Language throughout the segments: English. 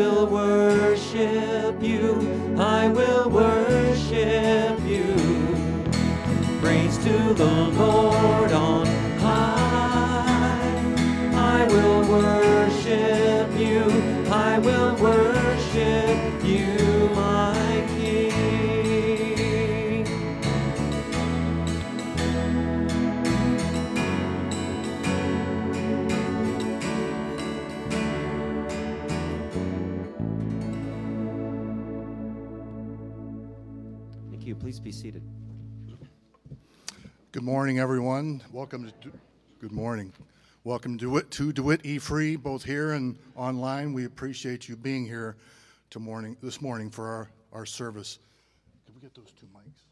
will worship you. I will worship you. Praise to the Lord on high. I will worship you. I will worship Good morning, everyone. Welcome to, good morning. Welcome to DeWitt, to DeWitt E Free, both here and online. We appreciate you being here to morning, this morning for our, our service. Can we get those two mics?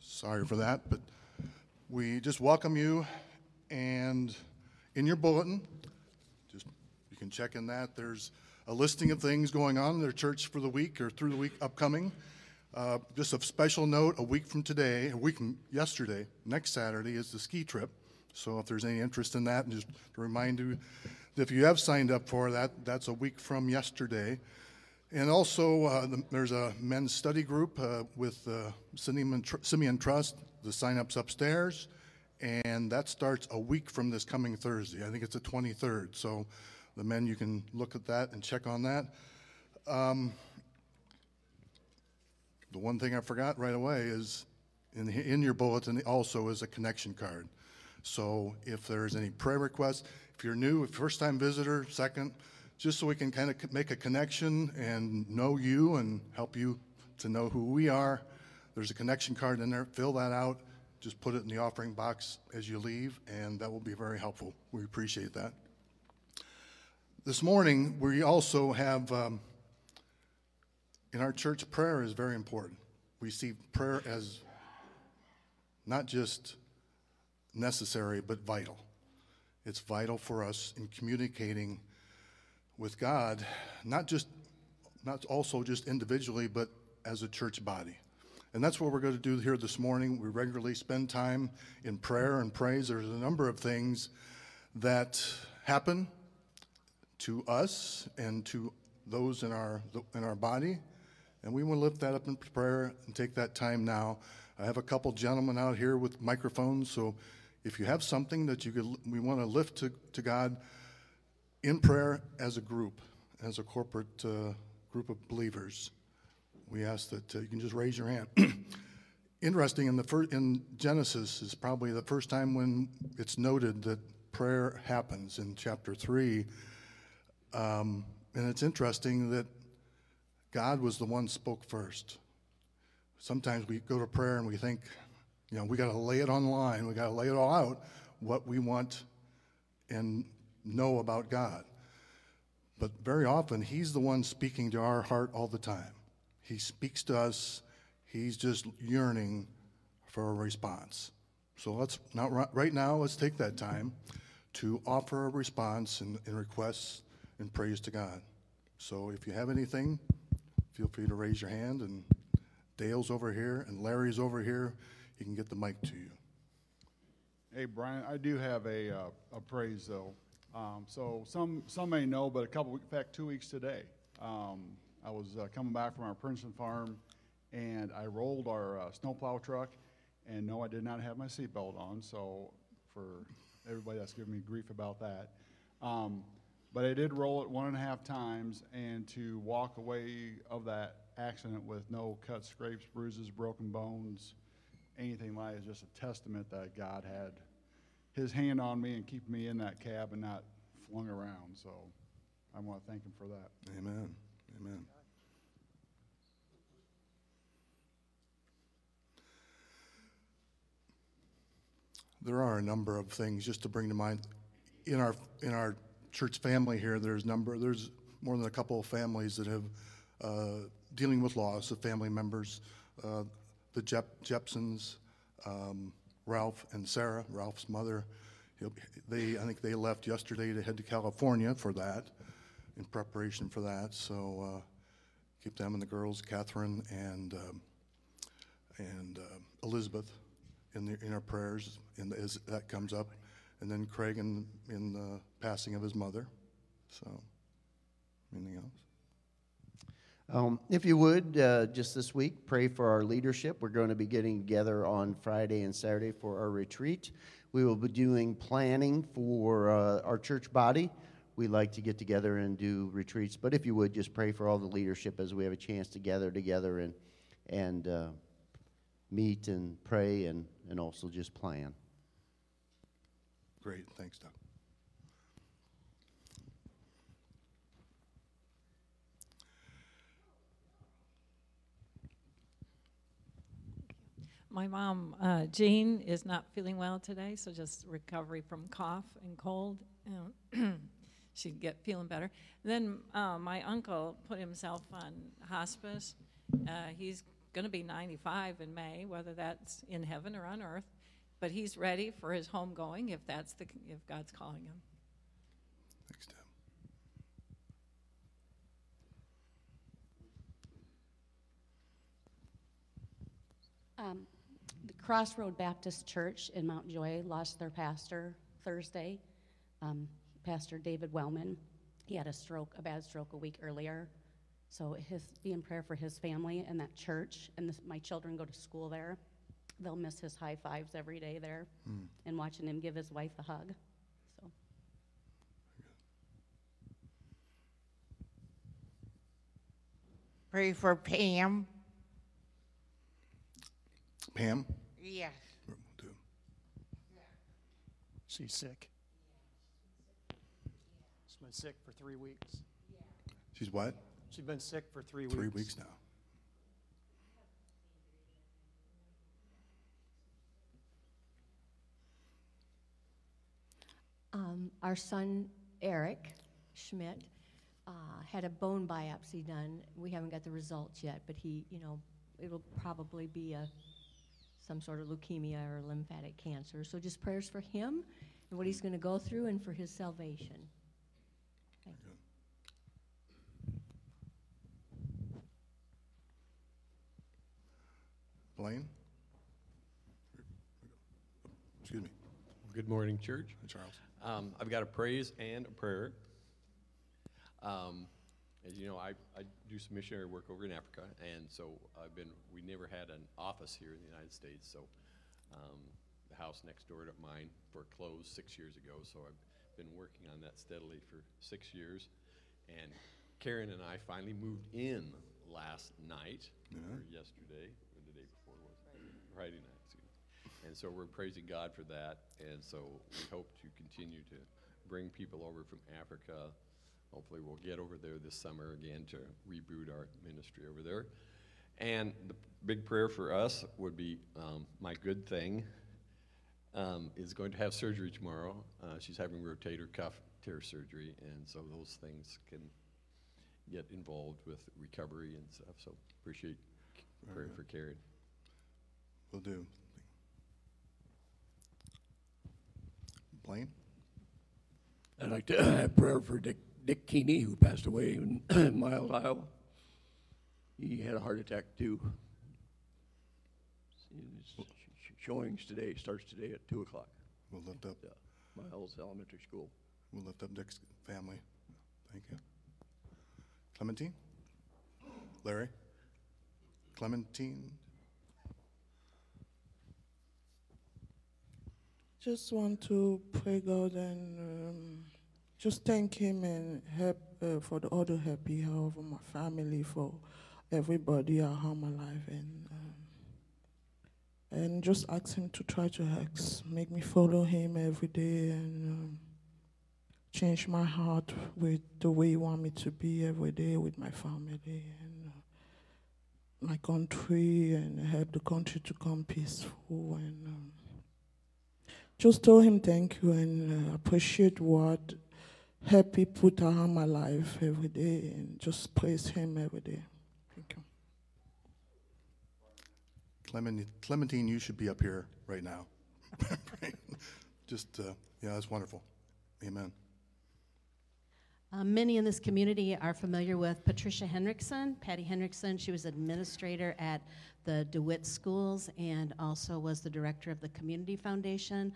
Sorry for that, but we just welcome you and in your bulletin, just, you can check in that. There's a listing of things going on in their church for the week or through the week upcoming. Uh, just a special note, a week from today, a week from yesterday, next Saturday is the ski trip. So if there's any interest in that, and just to remind you, that if you have signed up for that, that's a week from yesterday. And also, uh, the- there's a men's study group uh, with uh, Simeon Tr- Simeon Trust. The sign-up's upstairs, and that starts a week from this coming Thursday. I think it's the 23rd. So the men, you can look at that and check on that. Um, The one thing I forgot right away is, in, in your bulletin also is a connection card. So if there's any prayer requests, if you're new, first-time visitor, second, just so we can kind of make a connection and know you and help you to know who we are, there's a connection card in there. Fill that out. Just put it in the offering box as you leave, and that will be very helpful. We appreciate that. This morning, we also have, um, in our church, prayer is very important. We see prayer as not just necessary, but vital. It's vital for us in communicating with God, not just, not also just individually, but as a church body. And that's what we're going to do here this morning. We regularly spend time in prayer and praise. There's a number of things that happen to us and to those in our in our body, and we want to lift that up in prayer and take that time now. I have a couple gentlemen out here with microphones, so if you have something that you could, we want to lift to, to God in prayer as a group, as a corporate uh, group of believers. We ask that uh, you can just raise your hand. Interesting in the fir- in Genesis is probably the first time when it's noted that prayer happens in chapter three. Um, and it's interesting that God was the one spoke first. Sometimes we go to prayer and we think, you know, we got to lay it on the line. We got to lay it all out, what we want and know about God. But very often, He's the one speaking to our heart all the time. He speaks to us. He's just yearning for a response. So let's not right now. Let's take that time to offer a response and, and requests and praise to God. So if you have anything, feel free to raise your hand. And Dale's over here and Larry's over here. He can get the mic to you. Hey, Brian, I do have a, uh, a praise though. Um, so some, some may know, but a couple, in fact, two weeks today, um, I was uh, coming back from our Princeton farm and I rolled our uh, snowplow truck and no, I did not have my seatbelt on. So for everybody that's giving me grief about that. Um, but I did roll it one and a half times and to walk away of that accident with no cuts, scrapes, bruises, broken bones, anything like it is just a testament that God had his hand on me and keeping me in that cab and not flung around. So I want to thank him for that. Amen. Amen. There are a number of things just to bring to mind. In our in our church family here, there's number there's more than a couple of families that have uh, dealing with loss of family members. Uh, the Jep, Jepsons, um, Ralph and Sarah, Ralph's mother. They I think they left yesterday to head to California for that, in preparation for that. So uh, keep them and the girls, Catherine and um, and uh, Elizabeth, in the, in our prayers, the, as that comes up, and then Craig in in the passing of his mother. So, anything else? Um, if you would, uh, just this week, pray for our leadership. We're going to be getting together on Friday and Saturday for our retreat. We will be doing planning for uh, our church body. We like to get together and do retreats, but if you would, just pray for all the leadership as we have a chance to gather together and and uh, meet and pray and and also just plan. Great, thanks, Doug. My mom, uh, Jean, is not feeling well today, so just recovery from cough and cold. Um, she'd get feeling better. Then uh, my uncle put himself on hospice. Uh, he's going to be 95 in May, whether that's in heaven or on earth. But he's ready for his homegoing if that's the if God's calling him. Thanks, Deb. Um, The Crossroad Baptist Church in Mount Joy lost their pastor Thursday, um, Pastor David Wellman. He had a stroke, a bad stroke a week earlier. So his, be in prayer for his family and that church. And this, my children go to school there. They'll miss his high fives every day there hmm. and watching him give his wife a hug. So Pray for Pam. Pam? Yes. Will do. She's sick. She's been sick for three weeks. She's what? She's been sick for three weeks. Three weeks now. Um, our son Eric Schmidt uh, had a bone biopsy done. We haven't got the results yet, but he, you know, it'll probably be a some sort of leukemia or lymphatic cancer. So just prayers for him and what he's going to go through and for his salvation. Thank you. Blaine? Excuse me, Good morning, church. Charles. Um, I've got a praise and a prayer. Um, as you know, I, I do some missionary work over in Africa, and so I've been, we never had an office here in the United States, so um, the house next door to mine foreclosed six years ago, so I've been working on that steadily for six years. And Karen and I finally moved in last night, or yesterday, or the day before was it? Friday night, excuse me. And so we're praising God for that, and so we hope to continue to bring people over from Africa. Hopefully, we'll get over there this summer again to reboot our ministry over there. And the big prayer for us would be um, my good thing um, is going to have surgery tomorrow. Uh, she's having rotator cuff tear surgery, and so those things can get involved with recovery and stuff. So appreciate prayer for Karen. Will do. Blaine? I'd like to have prayer for Dick, Dick Keeney, who passed away in Miles, Iowa. He had a heart attack too. His showings today starts today at two o'clock. We'll lift up, uh, Miles Elementary School. we'll lift up Dick's family. Thank you. Clementine? Larry? Clementine? Just want to pray God and um, just thank Him and help uh, for the all the help He have over my family, for everybody around my life, and um, and just ask Him to try to make me follow Him every day and um, change my heart with the way He want me to be every day with my family and uh, my country, and help the country to come peaceful and. Um, just tell him thank you and uh, appreciate what help he put around my life every day and just praise him every day. Thank you. Clement- Clementine, you should be up here right now. Just, uh, yeah, that's wonderful. Amen. Uh, many in this community are familiar with Patricia Hendrickson. Patty Hendrickson, she was administrator at the DeWitt schools and also was the director of the Community Foundation.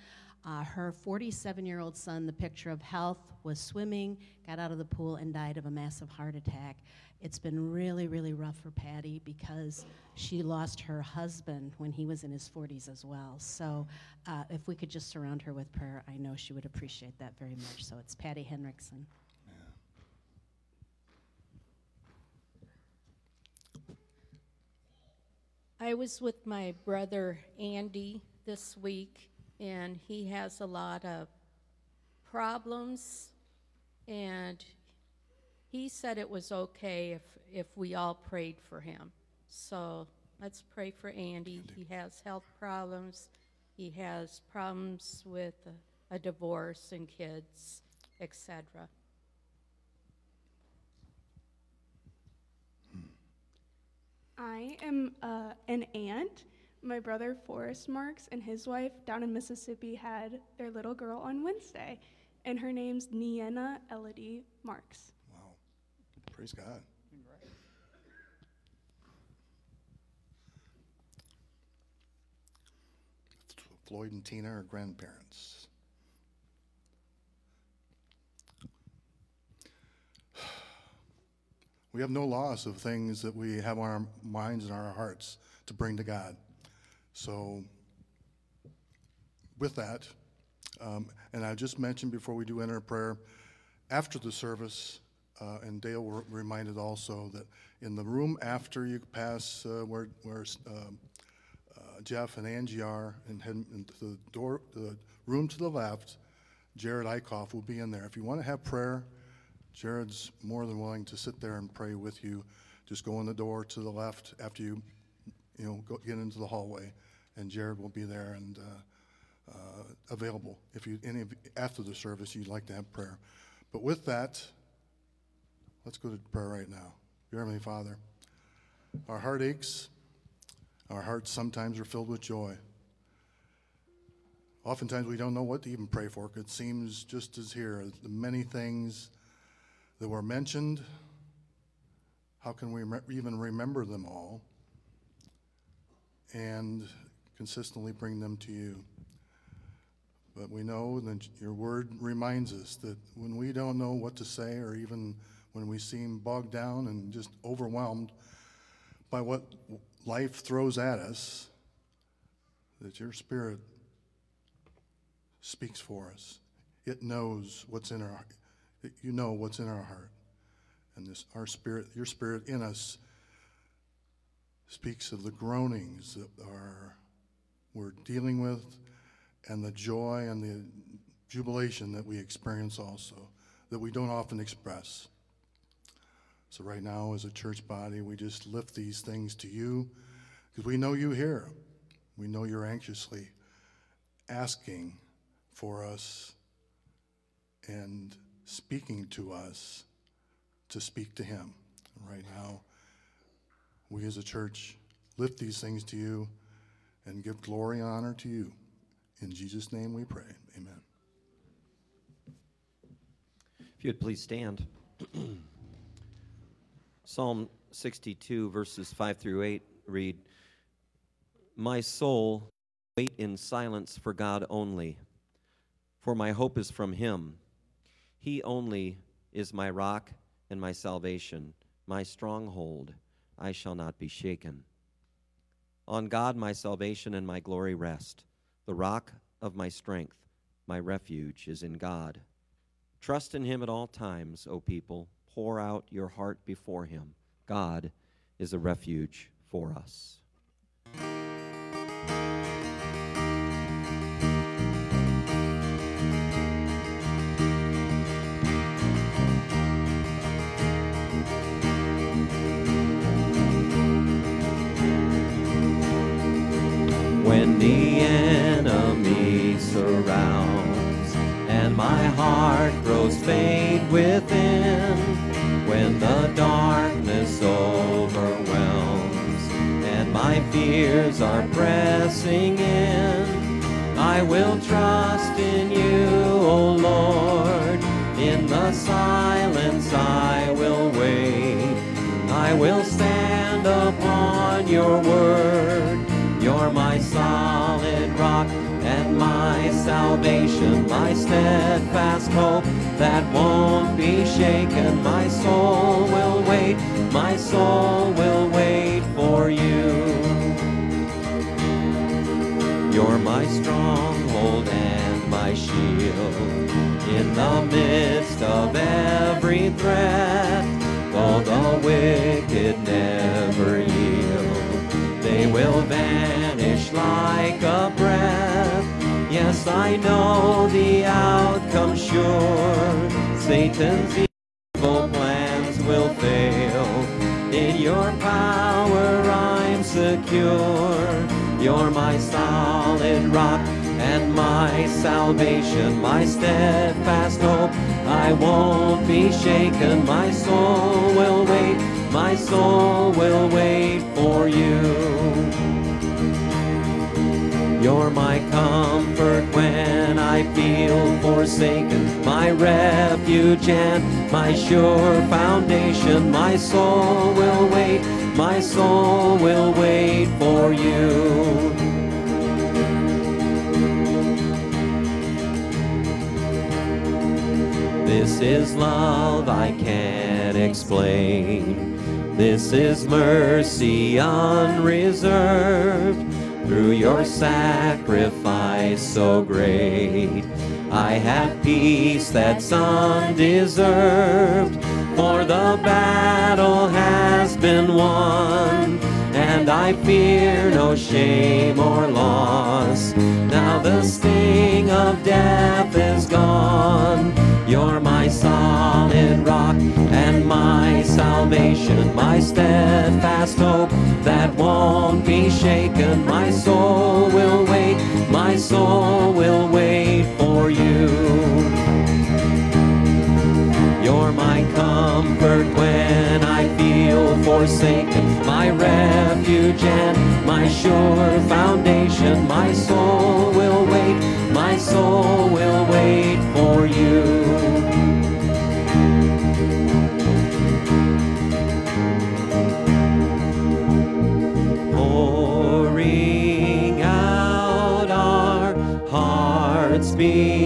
Uh, her 47 year old son, the picture of health, was swimming, got out of the pool, and died of a massive heart attack. It's been really, really rough for Patty because she lost her husband when he was in his 40s as well. So, uh, if we could just surround her with prayer, I know she would appreciate that very much. So, it's Patty Hendrickson. I was with my brother Andy this week, and he has a lot of problems, and he said it was okay if, if we all prayed for him. So let's pray for Andy. He has health problems, he has problems with a, a divorce and kids, etc. I am uh, an aunt. My brother Forrest Marks and his wife down in Mississippi had their little girl on Wednesday, and her name's Niena Elodie Marks. Wow. Praise God. Floyd and Tina are grandparents. We have no loss of things that we have on our minds and our hearts to bring to God. So, with that, um, and I just mentioned before we do enter prayer, after the service, uh, and Dale were reminded also that in the room after you pass uh, where, where um, uh, Jeff and Angie are and head into the door, the room to the left, Jared Eichhoff will be in there. If you want to have prayer, Jared's more than willing to sit there and pray with you. Just go in the door to the left after you, you know, go, get into the hallway, and Jared will be there and uh, uh, available if you any of, after the service you'd like to have prayer. But with that, let's go to prayer right now. Dear Heavenly Father, our heart aches. Our hearts sometimes are filled with joy. Oftentimes we don't know what to even pray for. It seems just as here, the many things that were mentioned. How can we re- even remember them all and consistently bring them to you? But we know that your word reminds us that when we don't know what to say, or even when we seem bogged down and just overwhelmed by what life throws at us, that your spirit speaks for us. It knows what's in our you know what's in our heart. And this our spirit, your spirit in us speaks of the groanings that are we're dealing with and the joy and the jubilation that we experience also that we don't often express. So right now as a church body, we just lift these things to you because we know you here. We know you're anxiously asking for us and speaking to us to speak to Him. Right now, we as a church lift these things to you and give glory and honor to you. In Jesus' name we pray. Amen. If you'd please stand. Psalm 62, verses 5 through 8 read My soul, wait in silence for God only, for my hope is from Him. He only is my rock and my salvation, my stronghold. I shall not be shaken. On God my salvation and my glory rest. The rock of my strength, my refuge is in God. Trust in him at all times, O people. Pour out your heart before him. God is a refuge for us. Surrounds and my heart grows faint within. When the darkness overwhelms and my fears are pressing in I will trust in you O Lord. In the silence I will wait I will stand upon your word. You're my solid rock my salvation, my steadfast hope that won't be shaken. My soul will wait, my soul will wait for you. You're my stronghold and my shield in the midst of every threat. Though the wicked never yield, they will vanish like a breath. Yes, I know the outcome sure. Satan's evil plans will fail. In your power I'm secure. You're my solid rock and my salvation, my steadfast hope. I won't be shaken. My soul will wait. My soul will wait for you. You're my comfort when I feel forsaken, my refuge and my sure foundation. My soul will wait, my soul will wait for you. This is love I can't explain. This is mercy unreserved through your sacrifice so great. I have peace that's undeserved, for the battle has been won, and I fear no shame or loss. Now the sting of death is gone. You're my solid rock and my salvation, my steadfast hope that won't be shaken. My soul will wait, my soul will wait for you. You're my comfort when I feel forsaken, my refuge and my sure foundation. My soul will wait, my soul will wait for you. Hearts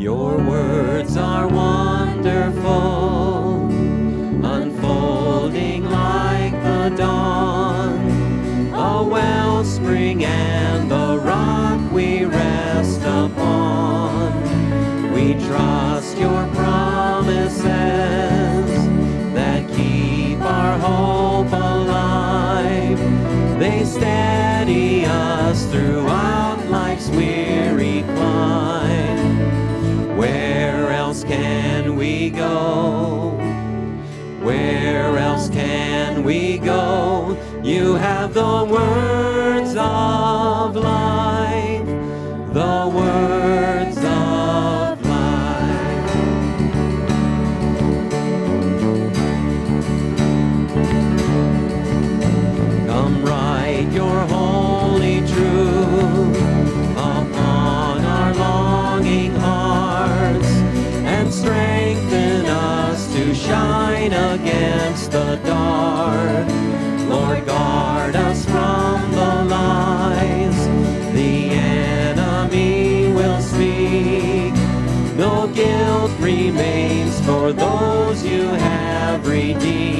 Your words are wonderful, we go? You have the words of life, the words the dark. Lord, guard us from the lies the enemy will speak. No guilt remains for those you have redeemed.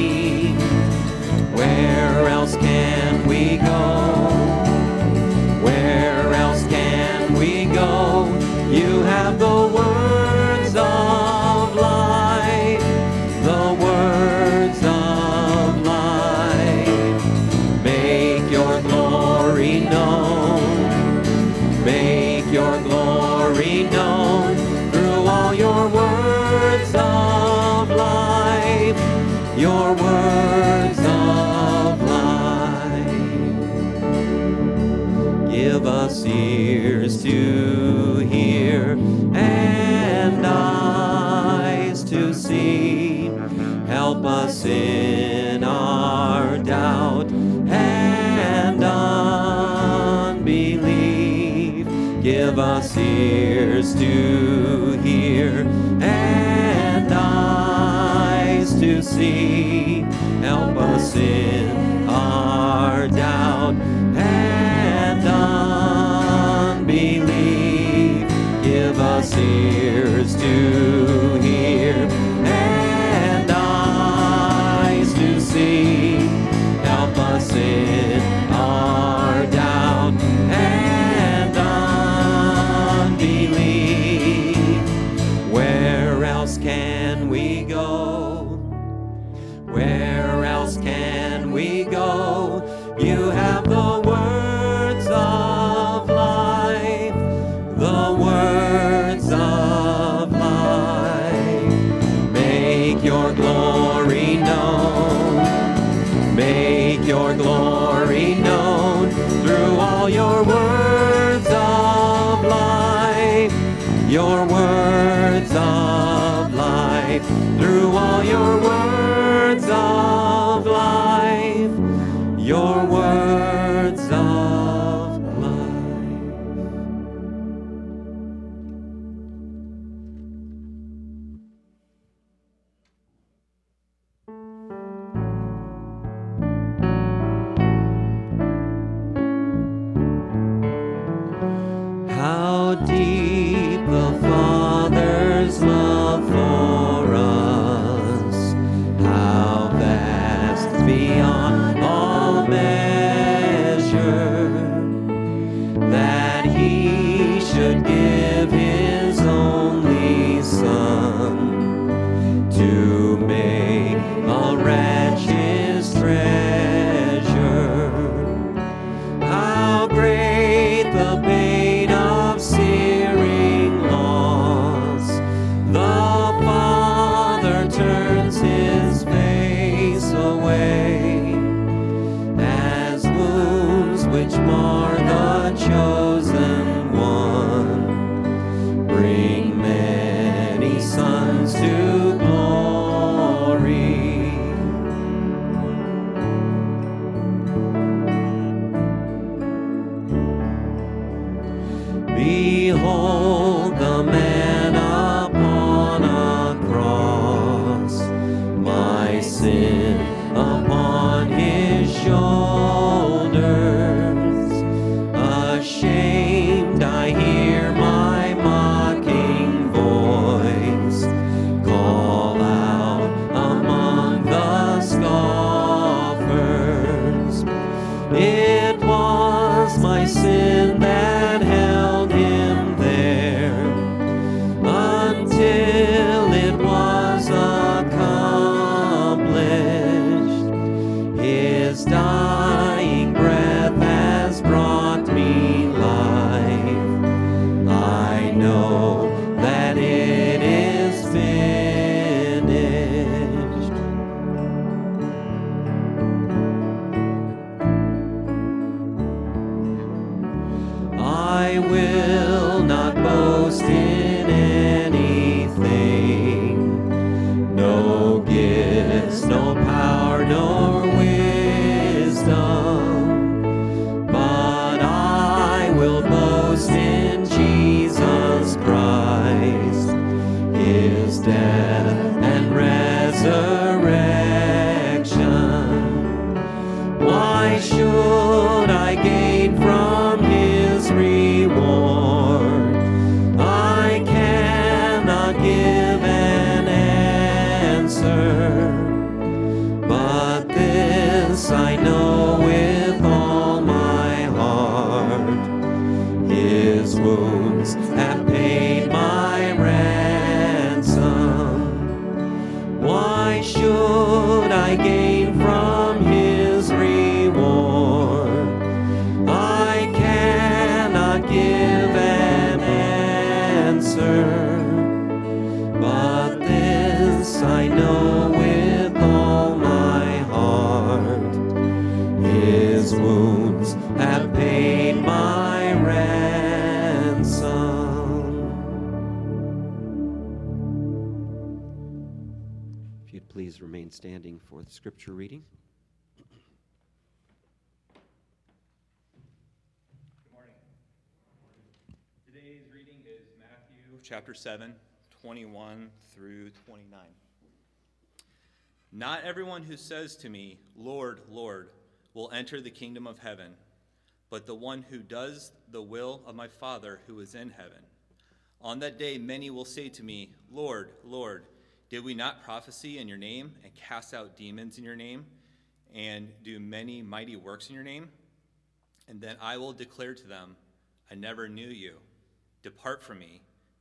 His dying chapter 7, 21 through 29. Not everyone who says to me, Lord, Lord, will enter the kingdom of heaven, but the one who does the will of my Father who is in heaven. On that day, many will say to me, Lord, Lord, did we not prophesy in your name and cast out demons in your name and do many mighty works in your name? And then I will declare to them, I never knew you. Depart from me,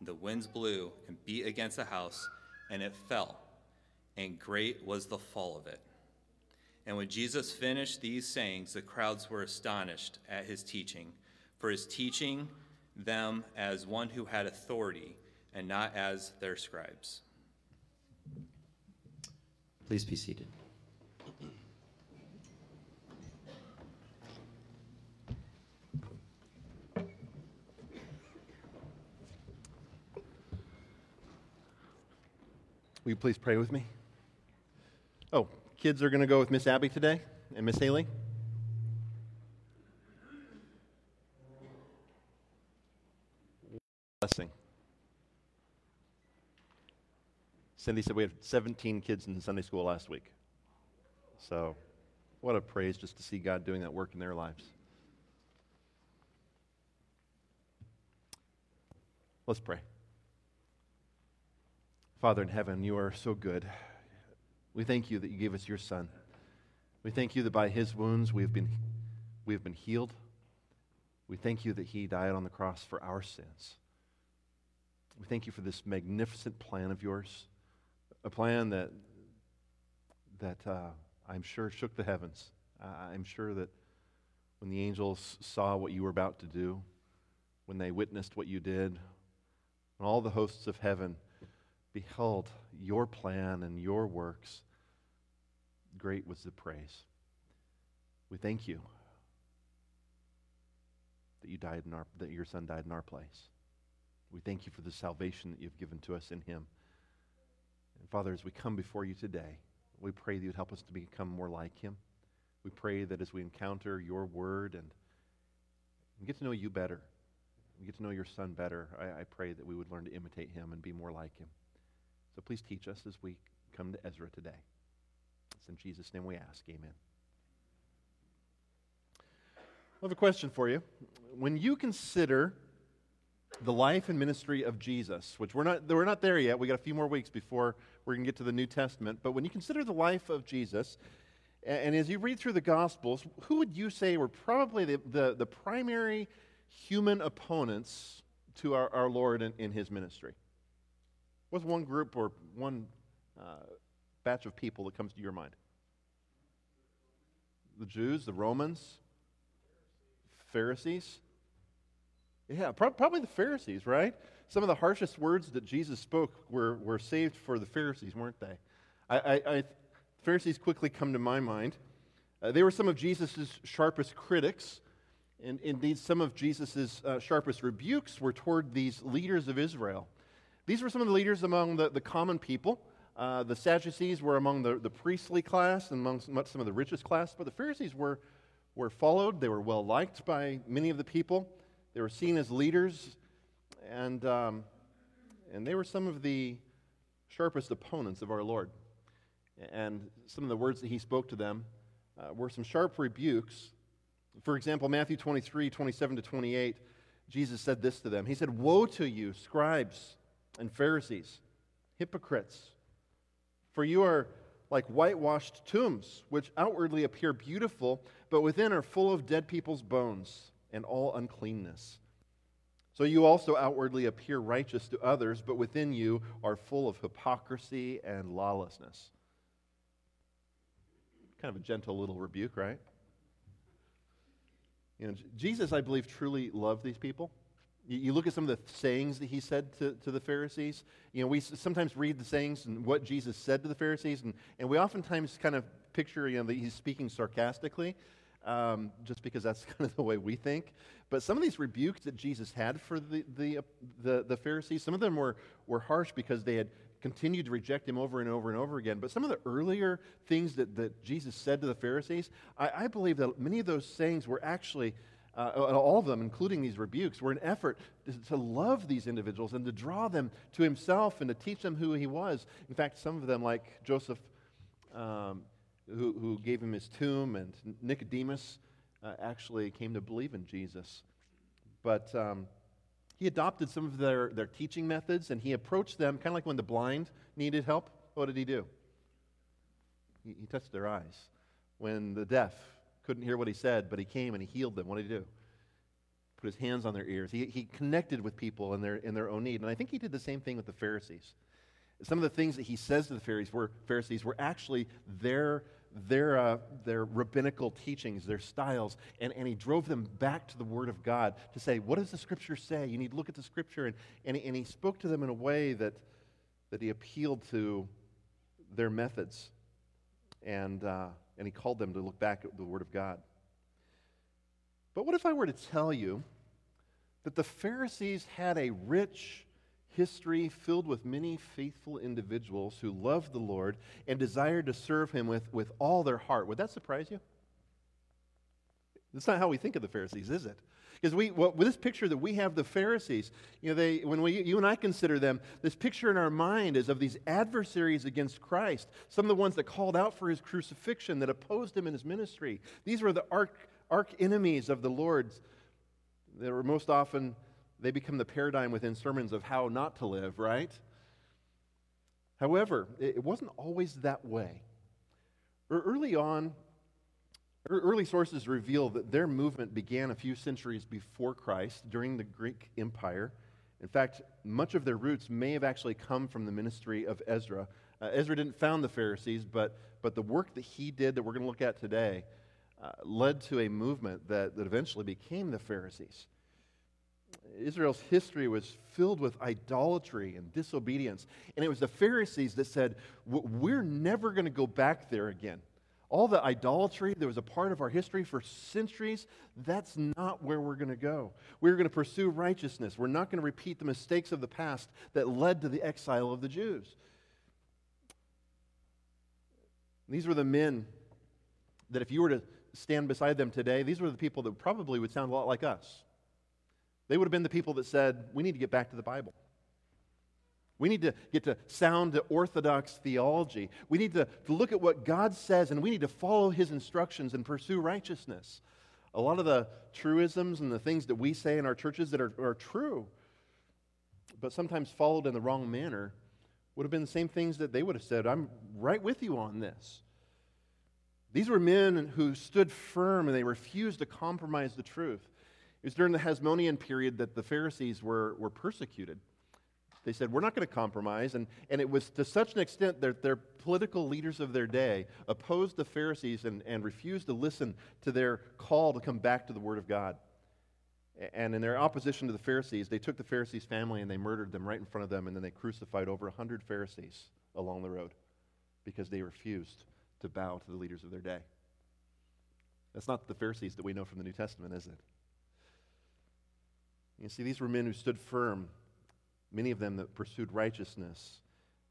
the winds blew and beat against the house, and it fell. And great was the fall of it. And when Jesus finished these sayings, the crowds were astonished at his teaching, for his teaching them as one who had authority, and not as their scribes. Please be seated. Will you please pray with me? Oh, kids are going to go with Miss Abby today and Miss Haley. Blessing. Cindy said we had 17 kids in Sunday school last week. So, what a praise just to see God doing that work in their lives. Let's pray. Father in heaven, you are so good. We thank you that you gave us your Son. We thank you that by his wounds we've been, we've been healed. We thank you that he died on the cross for our sins. We thank you for this magnificent plan of yours, a plan that, that uh, I'm sure shook the heavens. I'm sure that when the angels saw what you were about to do, when they witnessed what you did, when all the hosts of heaven beheld your plan and your works, great was the praise. We thank you that you died in our that your son died in our place. We thank you for the salvation that you've given to us in him. And Father, as we come before you today, we pray that you'd help us to become more like him. We pray that as we encounter your word and, and get to know you better, and get to know your son better, I, I pray that we would learn to imitate him and be more like him. So please teach us as we come to Ezra today. It's in Jesus' name we ask. Amen. I have a question for you. When you consider the life and ministry of Jesus, which we're not, we're not there yet, we got a few more weeks before we're going to get to the New Testament, but when you consider the life of Jesus, and, as you read through the Gospels, who would you say were probably the, the, the primary human opponents to our, our Lord in, in his ministry? What's one group or one uh, batch of people that comes to your mind? The Jews, the Romans, Pharisees? Yeah, pro- probably the Pharisees, right? Some of the harshest words that Jesus spoke were, were saved for the Pharisees, weren't they? I, I, I Pharisees quickly come to my mind. Uh, they were some of Jesus' sharpest critics. And indeed, some of Jesus' uh, sharpest rebukes were toward these leaders of Israel. These were some of the leaders among the, the common people. Uh, the Sadducees were among the, the priestly class and among some, some of the richest class, but the Pharisees were, were followed. They were well liked by many of the people. They were seen as leaders, and, um, and they were some of the sharpest opponents of our Lord. And some of the words that he spoke to them uh, were some sharp rebukes. For example, Matthew 23, 27 to 28, Jesus said this to them. He said, Woe to you, scribes and Pharisees, hypocrites, for you are like whitewashed tombs, which outwardly appear beautiful, but within are full of dead people's bones and all uncleanness. So you also outwardly appear righteous to others, but within you are full of hypocrisy and lawlessness. Kind of a gentle little rebuke, right? You know, Jesus, I believe, truly loved these people. You, look at some of the sayings that he said to, to the Pharisees. You know, we sometimes read the sayings and what Jesus said to the Pharisees, and, and we oftentimes kind of picture, you know, that he's speaking sarcastically, um, just because that's kind of the way we think. But some of these rebukes that Jesus had for the, the, the, the Pharisees, some of them were, were harsh because they had continued to reject him over and over and over again. But some of the earlier things that, that Jesus said to the Pharisees, I, I believe that many of those sayings were actually, uh, all of them, including these rebukes, were an effort to, to, love these individuals and to draw them to himself and to teach them who he was. In fact, some of them, like Joseph, um, who, who, gave him his tomb, and Nicodemus, uh, actually came to believe in Jesus. But. Um, he adopted some of their, their teaching methods and he approached them kind of like when the blind needed help. What did he do? He, he touched their eyes. When the deaf couldn't hear what he said, but he came and he healed them, what did he do? Put his hands on their ears. He, he connected with people in their, in their own need. And I think he did the same thing with the Pharisees. Some of the things that he says to the Pharisees were, Pharisees were actually their their, uh, their rabbinical teachings, their styles, and, and he drove them back to the Word of God to say, What does the Scripture say? You need to look at the Scripture. And, and, he, and he spoke to them in a way that, that he appealed to their methods. And, uh, and he called them to look back at the Word of God. But what if I were to tell you that the Pharisees had a rich, history filled with many faithful individuals who loved the Lord and desired to serve him with, with all their heart. Would that surprise you? That's not how we think of the Pharisees, is it? Because we, well, with this picture that we have the Pharisees, you know, they, when we, you and I consider them, this picture in our mind is of these adversaries against Christ. Some of the ones that called out for his crucifixion, that opposed him in his ministry. These were the arch, arch enemies of the Lord's. They were most often they become the paradigm within sermons of how not to live, right? However, it wasn't always that way. Early on, early sources reveal that their movement began a few centuries before Christ during the Greek Empire. In fact, much of their roots may have actually come from the ministry of Ezra. Uh, Ezra didn't found the Pharisees, but, but the work that he did that we're going to look at today uh, led to a movement that, that eventually became the Pharisees. Israel's history was filled with idolatry and disobedience. And it was the Pharisees that said, We're never going to go back there again. All the idolatry that was a part of our history for centuries, that's not where we're going to go. We're going to pursue righteousness. We're not going to repeat the mistakes of the past that led to the exile of the Jews. These were the men that, if you were to stand beside them today, these were the people that probably would sound a lot like us. They would have been the people that said, we need to get back to the Bible. We need to get to sound orthodox theology. We need to, to look at what God says and we need to follow his instructions and pursue righteousness. A lot of the truisms and the things that we say in our churches that are, are true, but sometimes followed in the wrong manner, would have been the same things that they would have said. I'm right with you on this. These were men who stood firm and they refused to compromise the truth. It was during the Hasmonean period that the Pharisees were, were persecuted. They said, We're not going to compromise. And, and it was to such an extent that their political leaders of their day opposed the Pharisees and, and refused to listen to their call to come back to the Word of God. And in their opposition to the Pharisees, they took the Pharisees' family and they murdered them right in front of them, and then they crucified over 100 Pharisees along the road because they refused to bow to the leaders of their day. That's not the Pharisees that we know from the New Testament, is it? You see, these were men who stood firm, many of them that pursued righteousness.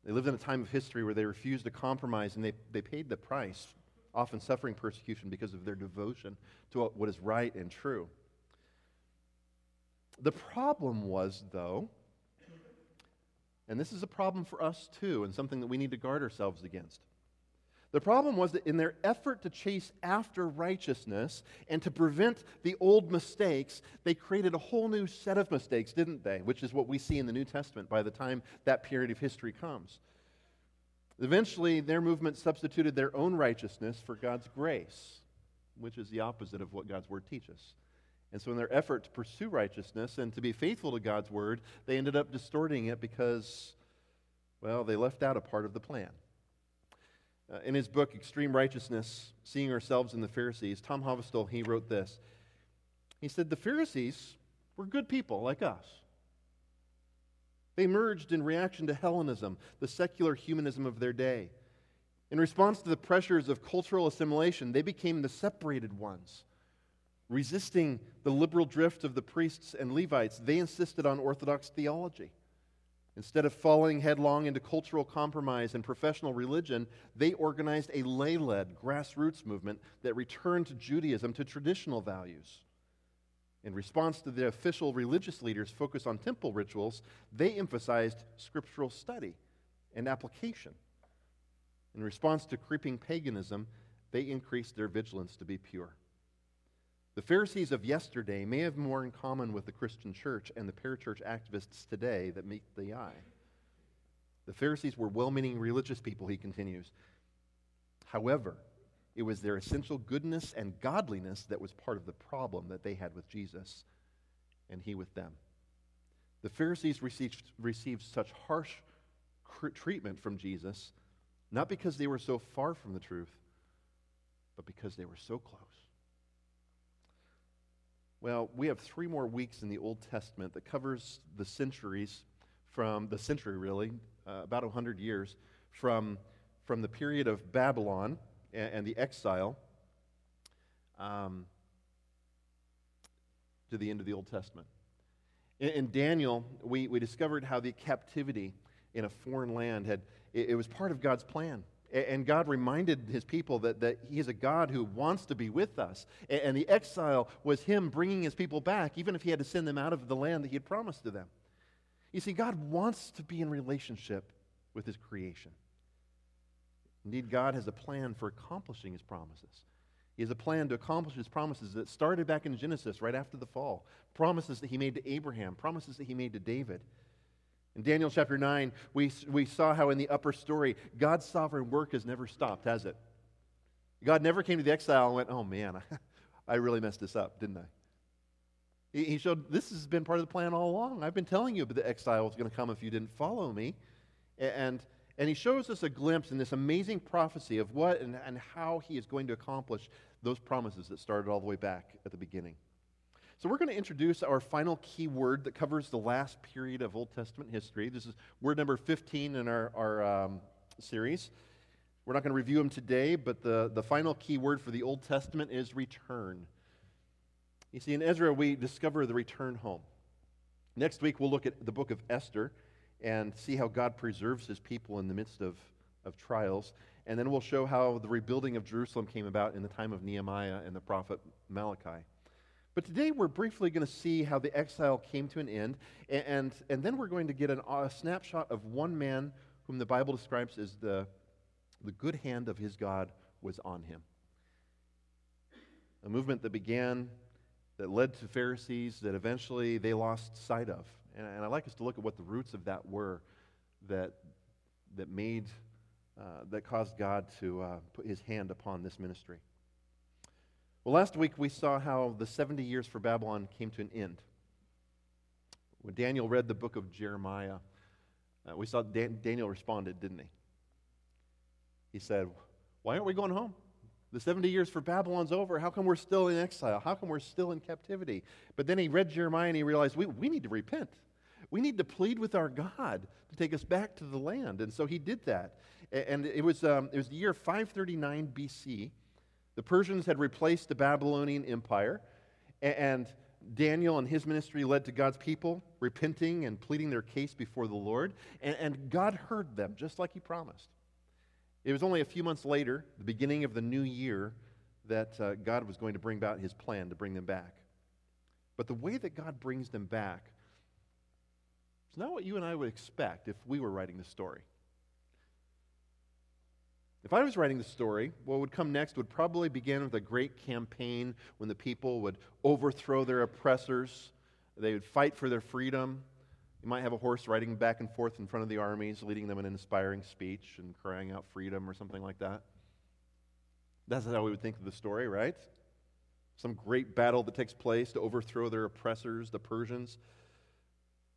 They lived in a time of history where they refused to compromise and they, they paid the price, often suffering persecution because of their devotion to what is right and true. The problem was, though, and this is a problem for us too, and something that we need to guard ourselves against. The problem was that in their effort to chase after righteousness and to prevent the old mistakes, they created a whole new set of mistakes, didn't they? Which is what we see in the New Testament by the time that period of history comes. Eventually, their movement substituted their own righteousness for God's grace, which is the opposite of what God's word teaches. And so, in their effort to pursue righteousness and to be faithful to God's word, they ended up distorting it because, well, they left out a part of the plan. Uh, in his book, Extreme Righteousness Seeing Ourselves in the Pharisees, Tom Hovestol, he wrote this. He said, The Pharisees were good people like us. They emerged in reaction to Hellenism, the secular humanism of their day. In response to the pressures of cultural assimilation, they became the separated ones. Resisting the liberal drift of the priests and Levites, they insisted on Orthodox theology. Instead of falling headlong into cultural compromise and professional religion, they organized a lay led grassroots movement that returned to Judaism to traditional values. In response to the official religious leaders' focus on temple rituals, they emphasized scriptural study and application. In response to creeping paganism, they increased their vigilance to be pure. The Pharisees of yesterday may have more in common with the Christian church and the parachurch activists today that meet the eye. The Pharisees were well meaning religious people, he continues. However, it was their essential goodness and godliness that was part of the problem that they had with Jesus and he with them. The Pharisees received, received such harsh treatment from Jesus, not because they were so far from the truth, but because they were so close. Well, we have three more weeks in the Old Testament that covers the centuries from the century, really, uh, about 100 years, from, from the period of Babylon and, and the exile um, to the end of the Old Testament. In, in, Daniel, we, we discovered how the captivity in a foreign land had, it, it was part of God's plan. And God reminded his people that, that he is a God who wants to be with us. And the exile was him bringing his people back, even if he had to send them out of the land that he had promised to them. You see, God wants to be in relationship with his creation. Indeed, God has a plan for accomplishing his promises. He has a plan to accomplish his promises that started back in Genesis, right after the fall. Promises that he made to Abraham, promises that he made to David. In Daniel chapter 9, we, we saw how in the upper story, God's sovereign work has never stopped, has it? God never came to the exile and went, oh man, I really messed this up, didn't I? He showed this has been part of the plan all along. I've been telling you the exile was going to come if you didn't follow me. And, and he shows us a glimpse in this amazing prophecy of what and, and how he is going to accomplish those promises that started all the way back at the beginning. So, we're going to introduce our final key word that covers the last period of Old Testament history. This is word number 15 in our, our um, series. We're not going to review them today, but the, the final key word for the Old Testament is return. You see, in Ezra, we discover the return home. Next week, we'll look at the book of Esther and see how God preserves his people in the midst of, of trials. And then we'll show how the rebuilding of Jerusalem came about in the time of Nehemiah and the prophet Malachi. But today we're briefly going to see how the exile came to an end, and, and then we're going to get an, a snapshot of one man whom the Bible describes as the, the good hand of his God was on him. A movement that began, that led to Pharisees, that eventually they lost sight of. And, and I'd like us to look at what the roots of that were that, that made, uh, that caused God to uh, put his hand upon this ministry. Well, last week we saw how the 70 years for Babylon came to an end. When Daniel read the book of Jeremiah, uh, we saw Dan- Daniel responded, didn't he? He said, Why aren't we going home? The 70 years for Babylon's over. How come we're still in exile? How come we're still in captivity? But then he read Jeremiah and he realized we, we need to repent. We need to plead with our God to take us back to the land. And so he did that. And it was, um, it was the year 539 BC. The Persians had replaced the Babylonian Empire, and Daniel and his ministry led to God's people repenting and pleading their case before the Lord, and, God heard them just like he promised. It was only a few months later, the beginning of the new year, that uh, God was going to bring about his plan to bring them back. But the way that God brings them back is not what you and I would expect if we were writing the story. If I was writing the story, what would come next would probably begin with a great campaign when the people would overthrow their oppressors, they would fight for their freedom. You might have a horse riding back and forth in front of the armies, leading them in an inspiring speech and crying out freedom or something like that. That's how we would think of the story, right? Some great battle that takes place to overthrow their oppressors, the Persians.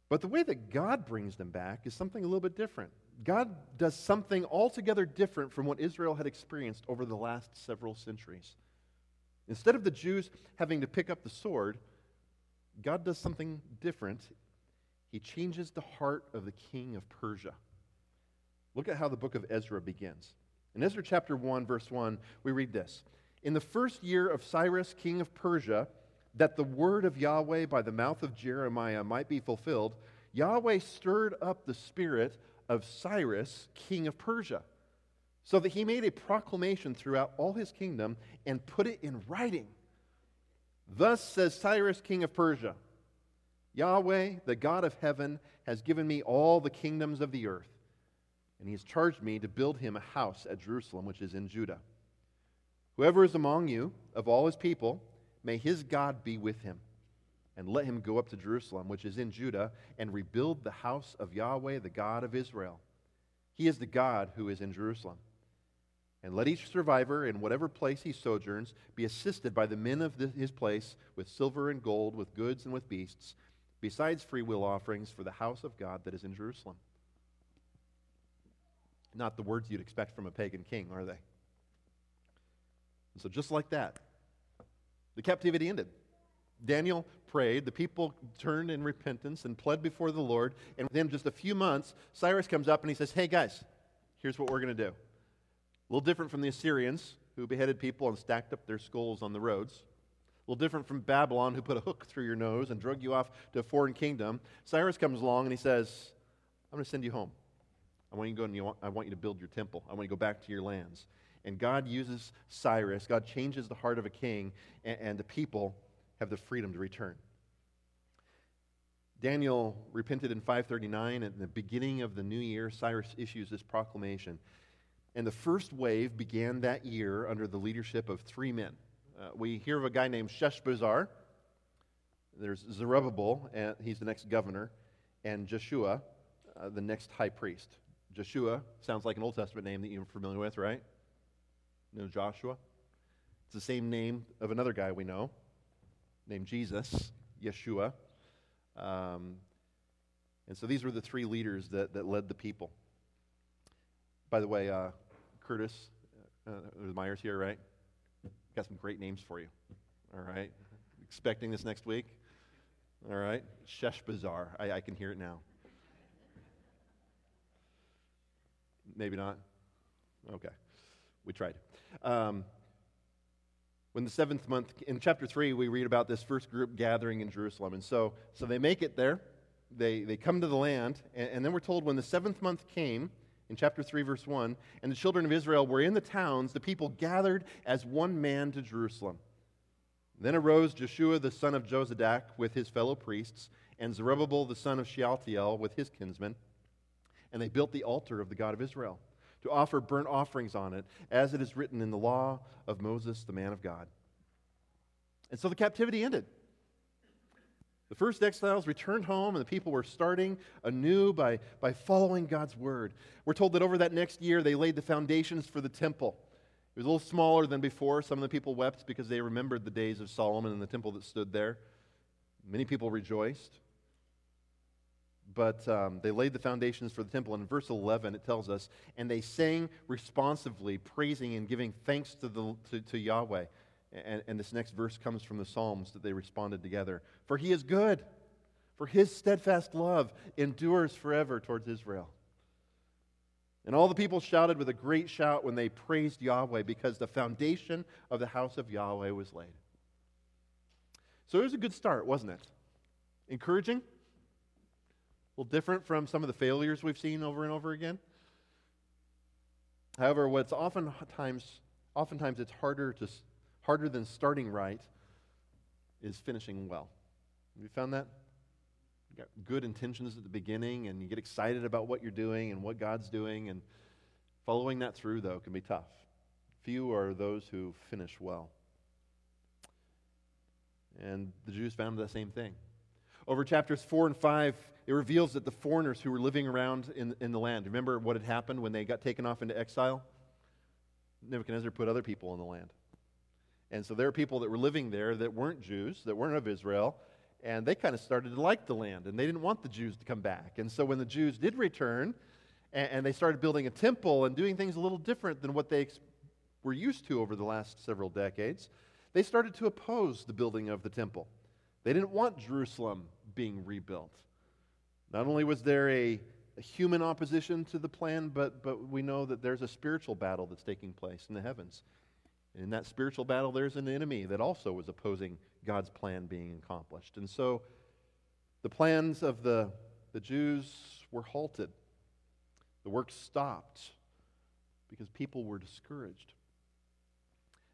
But the way that God brings them back is something a little bit different. God does something altogether different from what Israel had experienced over the last several centuries. Instead of the Jews having to pick up the sword, God does something different. He changes the heart of the king of Persia. Look at how the book of Ezra begins. In Ezra chapter 1, verse 1, we read this In the first year of Cyrus, king of Persia, that the word of Yahweh by the mouth of Jeremiah might be fulfilled, Yahweh stirred up the spirit of Cyrus, king of Persia, so that he made a proclamation throughout all his kingdom and put it in writing. Thus says Cyrus, king of Persia Yahweh, the God of heaven, has given me all the kingdoms of the earth, and he has charged me to build him a house at Jerusalem, which is in Judah. Whoever is among you, of all his people, may his God be with him and let him go up to Jerusalem, which is in Judah, and rebuild the house of Yahweh, the God of Israel. He is the God who is in Jerusalem. And let each survivor, in whatever place he sojourns, be assisted by the men of his place with silver and gold, with goods and with beasts, besides freewill offerings for the house of God that is in Jerusalem. Not the words you'd expect from a pagan king, are they? And so, just like that, the captivity ended. Daniel prayed, the people turned in repentance and pled before the Lord. And within just a few months, Cyrus comes up and he says, Hey guys, here's what we're going to do. A little different from the Assyrians, who beheaded people and stacked up their skulls on the roads. A little different from Babylon, who put a hook through your nose and drug you off to a foreign kingdom. Cyrus comes along and he says, I'm going to send you home. I want you to go and you want, I want you to build your temple. I want you to go back to your lands. And God uses Cyrus. God changes the heart of a king, and, and the people have the freedom to return. Daniel repented in 539. At the beginning of the new year, Cyrus issues this proclamation. And the first wave began that year under the leadership of three men. Uh, we hear of a guy named Sheshbazzar. There's Zerubbabel, and he's the next governor, and Joshua, uh, the next high priest. Joshua sounds like an Old Testament name that you're familiar with, right? You know Joshua? It's the same name of another guy we know, named Jesus, Yeshua. Um, and so these were the three leaders that, that led the people. By the way, uh, Curtis, uh, the Myers here, right? Got some great names for you. All right. Expecting this next week? All right. Sheshbazzar. I, I can hear it now. Maybe not? Okay. We tried. Um, when the seventh month, in chapter 3, we read about this first group gathering in Jerusalem. And so, so they make it there, they, they come to the land, and, and then we're told when the seventh month came, in chapter 3, verse 1, and the children of Israel were in the towns, the people gathered as one man to Jerusalem. Then arose Joshua the son of Jozadak with his fellow priests, and Zerubbabel the son of Shealtiel with his kinsmen, and they built the altar of the God of Israel to offer burnt offerings on it, as it is written in the law of Moses, the man of God. And so the captivity ended. The first exiles returned home, and the people were starting anew by, by following God's word. We're told that over that next year, they laid the foundations for the temple. It was a little smaller than before. Some of the people wept because they remembered the days of Solomon and the temple that stood there. Many people rejoiced but um, they laid the foundations for the temple. And in verse 11, it tells us, and they sang responsively, praising and giving thanks to, the, to, to Yahweh. And, and this next verse comes from the Psalms that they responded together. For he is good, for his steadfast love endures forever towards Israel. And all the people shouted with a great shout when they praised Yahweh because the foundation of the house of Yahweh was laid. So it was a good start, wasn't it? Encouraging? Little different from some of the failures we've seen over and over again. However, what's oftentimes, oftentimes it's harder, to, harder than starting right is finishing well. Have you found that? You got good intentions at the beginning, and you get excited about what you're doing and what God's doing, and following that through, though, can be tough. Few are those who finish well. And the Jews found the same thing. Over chapters 4 and 5, it reveals that the foreigners who were living around in, in the land, remember what had happened when they got taken off into exile? Nebuchadnezzar put other people in the land. And so there are people that were living there that weren't Jews, that weren't of Israel, and they kind of started to like the land, and they didn't want the Jews to come back. And so when the Jews did return, and, and they started building a temple and doing things a little different than what they ex- were used to over the last several decades, they started to oppose the building of the temple. They didn't want Jerusalem being rebuilt. Not only was there a, a, human opposition to the plan, but, but we know that there's a spiritual battle that's taking place in the heavens. And in that spiritual battle, there's an enemy that also was opposing God's plan being accomplished. And so the plans of the, the Jews were halted, the work stopped because people were discouraged.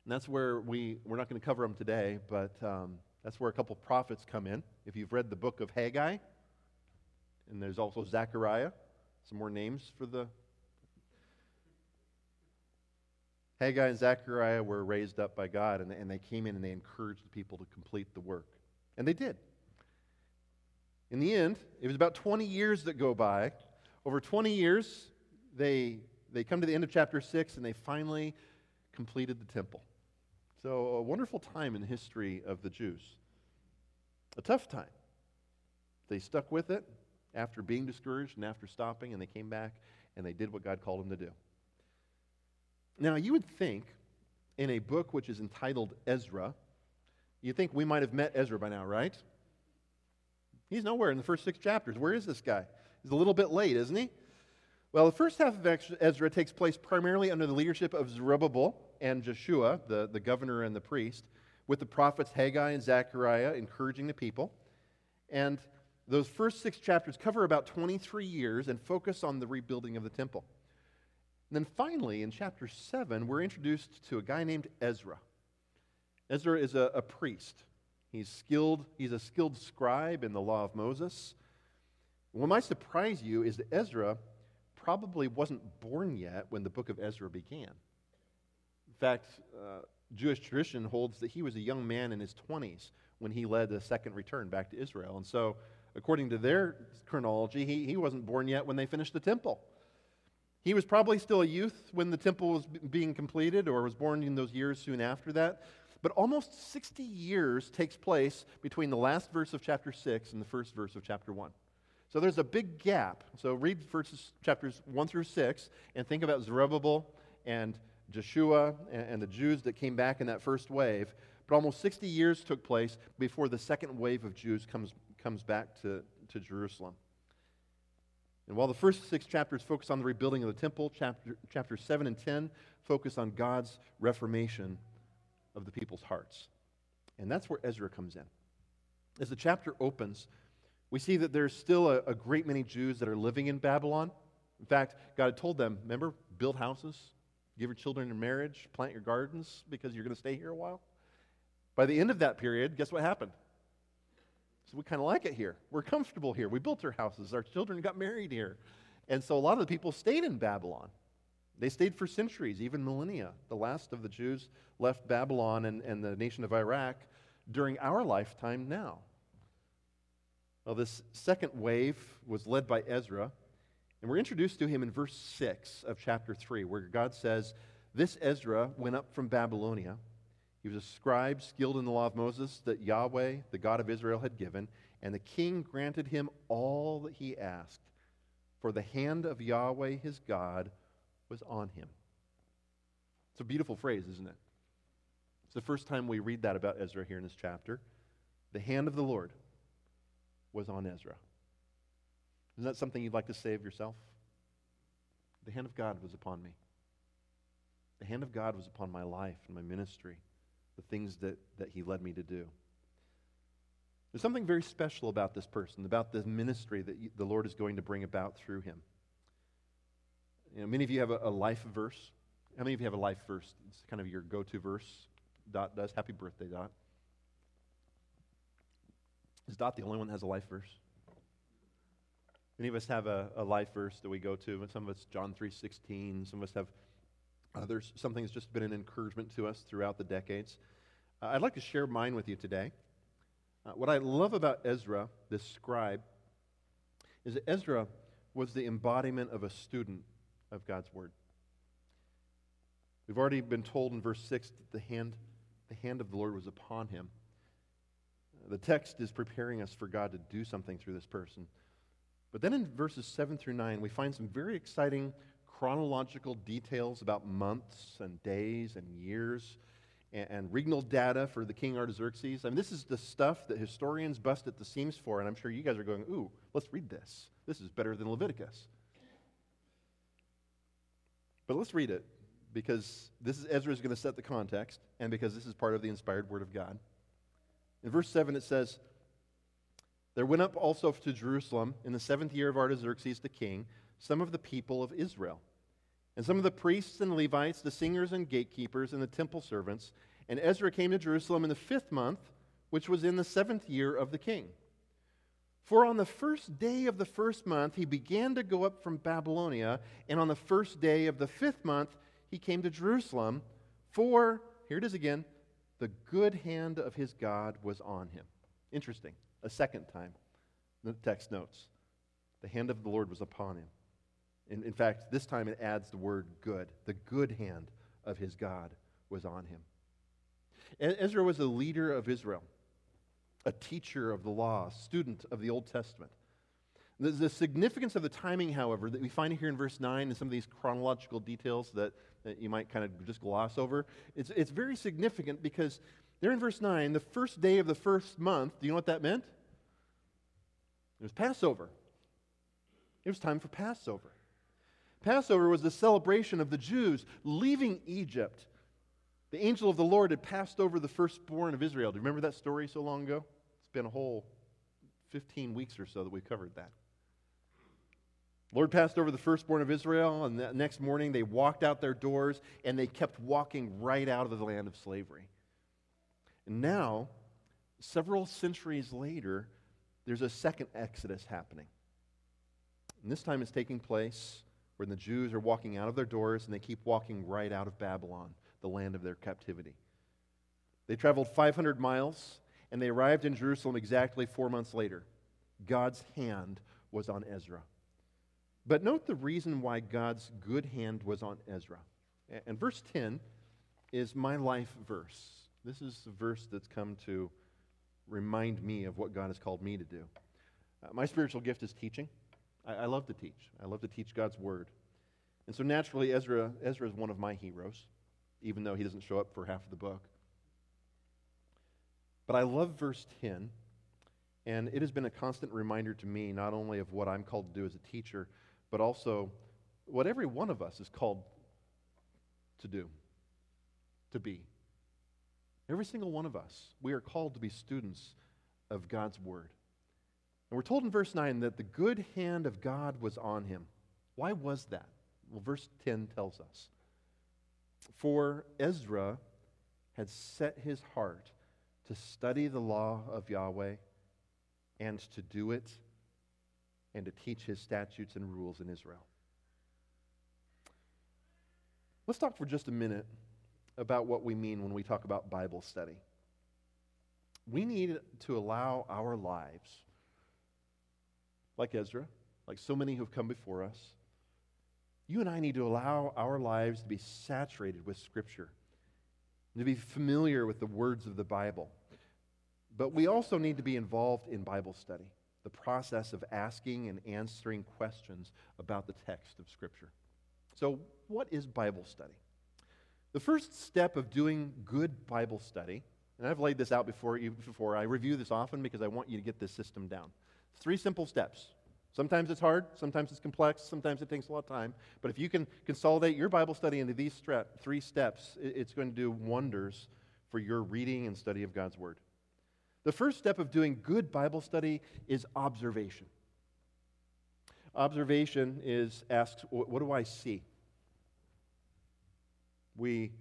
And that's where we, we're not going to cover them today, but um, that's where a couple prophets come in. If you've read the book of Haggai, and there's also Zechariah, some more names for the. Haggai and Zechariah were raised up by God, and, and they came in and they encouraged the people to complete the work. And they did. In the end, it was about 20 years that go by. Over 20 years, they, they come to the end of chapter 6 and they finally completed the temple. So, a wonderful time in the history of the Jews. A tough time. They stuck with it after being discouraged and after stopping, and they came back and they did what God called them to do. Now, you would think in a book which is entitled Ezra, you think we might have met Ezra by now, right? He's nowhere in the first six chapters. Where is this guy? He's a little bit late, isn't he? Well, the first half of Ezra takes place primarily under the leadership of Zerubbabel and Joshua, the, the governor and the priest, with the prophets Haggai and Zechariah encouraging the people. And those first six chapters cover about 23 years and focus on the rebuilding of the temple. And then finally, in chapter 7, we're introduced to a guy named Ezra. Ezra is a, a priest. He's skilled, he's a skilled scribe in the law of Moses. What might surprise you is that Ezra probably wasn't born yet when the book of Ezra began. In fact, uh, Jewish tradition holds that he was a young man in his 20s when he led the second return back to Israel. And so, according to their chronology, he, he wasn't born yet when they finished the temple. He was probably still a youth when the temple was being completed or was born in those years soon after that. But almost 60 years takes place between the last verse of chapter 6 and the first verse of chapter 1. So there's a big gap. So read verses chapters 1 through 6 and think about Zerubbabel and Joshua and the Jews that came back in that first wave. But almost 60 years took place before the second wave of Jews comes, comes back to, to Jerusalem. And while the first six chapters focus on the rebuilding of the temple, chapter, chapters 7 and 10 focus on God's reformation of the people's hearts. And that's where Ezra comes in. As the chapter opens, we see that there's still a, a great many Jews that are living in Babylon. In fact, God had told them, remember, build houses, give your children in marriage, plant your gardens because you're going to stay here a while. By the end of that period, guess what happened? So we kind of like it here. We're comfortable here. We built our houses. Our children got married here. And so a lot of the people stayed in Babylon. They stayed for centuries, even millennia. The last of the Jews left Babylon and, and the nation of Iraq during our lifetime now. Well, this second wave was led by Ezra, and we're introduced to him in verse 6 of chapter 3, where God says, This Ezra went up from Babylonia. He was a scribe skilled in the law of Moses that Yahweh, the God of Israel, had given, and the king granted him all that he asked, for the hand of Yahweh his God was on him. It's a beautiful phrase, isn't it? It's the first time we read that about Ezra here in this chapter. The hand of the Lord was on Ezra. Isn't that something you'd like to say of yourself? The hand of God was upon me. The hand of God was upon my life and my ministry, the things that, that He led me to do. There's something very special about this person, about the ministry that you, the Lord is going to bring about through him. You know, many of you have a, a life verse. How many of you have a life verse? It's kind of your go to verse. Dot does. Happy birthday, Dot. Is Dot the only one that has a life verse? Many of us have a, a life verse that we go to. And some of us John 3.16. Some of us have others. Something that's just been an encouragement to us throughout the decades. Uh, I'd like to share mine with you today. Uh, what I love about Ezra, this scribe, is that Ezra was the embodiment of a student of God's Word. We've already been told in verse 6 that the hand, the hand of the Lord was upon him. The text is preparing us for God to do something through this person. But then in verses 7 through 9, we find some very exciting chronological details about months and days and years and, and regnal data for the king Artaxerxes. I mean, this is the stuff that historians bust at the seams for, and I'm sure you guys are going, ooh, let's read this. This is better than Leviticus. But let's read it because this is Ezra is going to set the context and because this is part of the inspired word of God. In verse 7 it says, There went up also to Jerusalem in the seventh year of Artaxerxes the king some of the people of Israel, and some of the priests and Levites, the singers and gatekeepers, and the temple servants. And Ezra came to Jerusalem in the fifth month, which was in the seventh year of the king. For on the first day of the first month he began to go up from Babylonia, and on the first day of the fifth month he came to Jerusalem. For, here it is again, the good hand of his God was on him. Interesting. A second time, the text notes. The hand of the Lord was upon him. In, in fact, this time it adds the word good. The good hand of his God was on him. Ezra was a leader of Israel a teacher of the law, student of the Old Testament. The, the, significance of the timing, however, that we find here in verse 9 and some of these chronological details that, that you might kind of just gloss over, it's, it's very significant because there in verse 9, the first day of the first month, do you know what that meant? It was Passover. It was time for Passover. Passover was the celebration of the Jews leaving Egypt. The angel of the Lord had passed over the firstborn of Israel. Do you remember that story so long ago? It's been a whole 15 weeks or so that we've covered that. Lord passed over the firstborn of Israel, and the next morning they walked out their doors and they kept walking right out of the land of slavery. And now, several centuries later, there's a second exodus happening. And this time it's taking place when the Jews are walking out of their doors and they keep walking right out of Babylon, the land of their captivity. They traveled 500 miles and they arrived in Jerusalem exactly four months later. God's hand was on Ezra. But note the reason why God's good hand was on Ezra. And verse 10 is my life verse. This is the verse that's come to remind me of what God has called me to do. Uh, my spiritual gift is teaching. I, I, love to teach. I love to teach God's word. And so naturally, Ezra, Ezra is one of my heroes, even though he doesn't show up for half of the book. But I love verse 10, and it has been a constant reminder to me not only of what I'm called to do as a teacher, but also what every one of us is called to do, to be. Every single one of us, we are called to be students of God's Word. And we're told in verse 9 that the good hand of God was on him. Why was that? Well, verse 10 tells us. For Ezra had set his heart to study the law of Yahweh and to do it and to teach his statutes and rules in Israel. Let's talk for just a minute about what we mean when we talk about Bible study. We need to allow our lives, like Ezra, like so many who've come before us, you and I need to allow our lives to be saturated with Scripture to be familiar with the words of the Bible. But we also need to be involved in Bible study, the process of asking and answering questions about the text of Scripture. So, what is Bible study? The first step of doing good Bible study, and I've laid this out before, you before I review this often because I want you to get this system down. Three simple steps. Sometimes it's hard, sometimes it's complex, sometimes it takes a lot of time. But if you can consolidate your Bible study into these three steps, it's going to do wonders for your reading and study of God's Word. The first step of doing good Bible study is observation. Observation is asked, what do I see? We,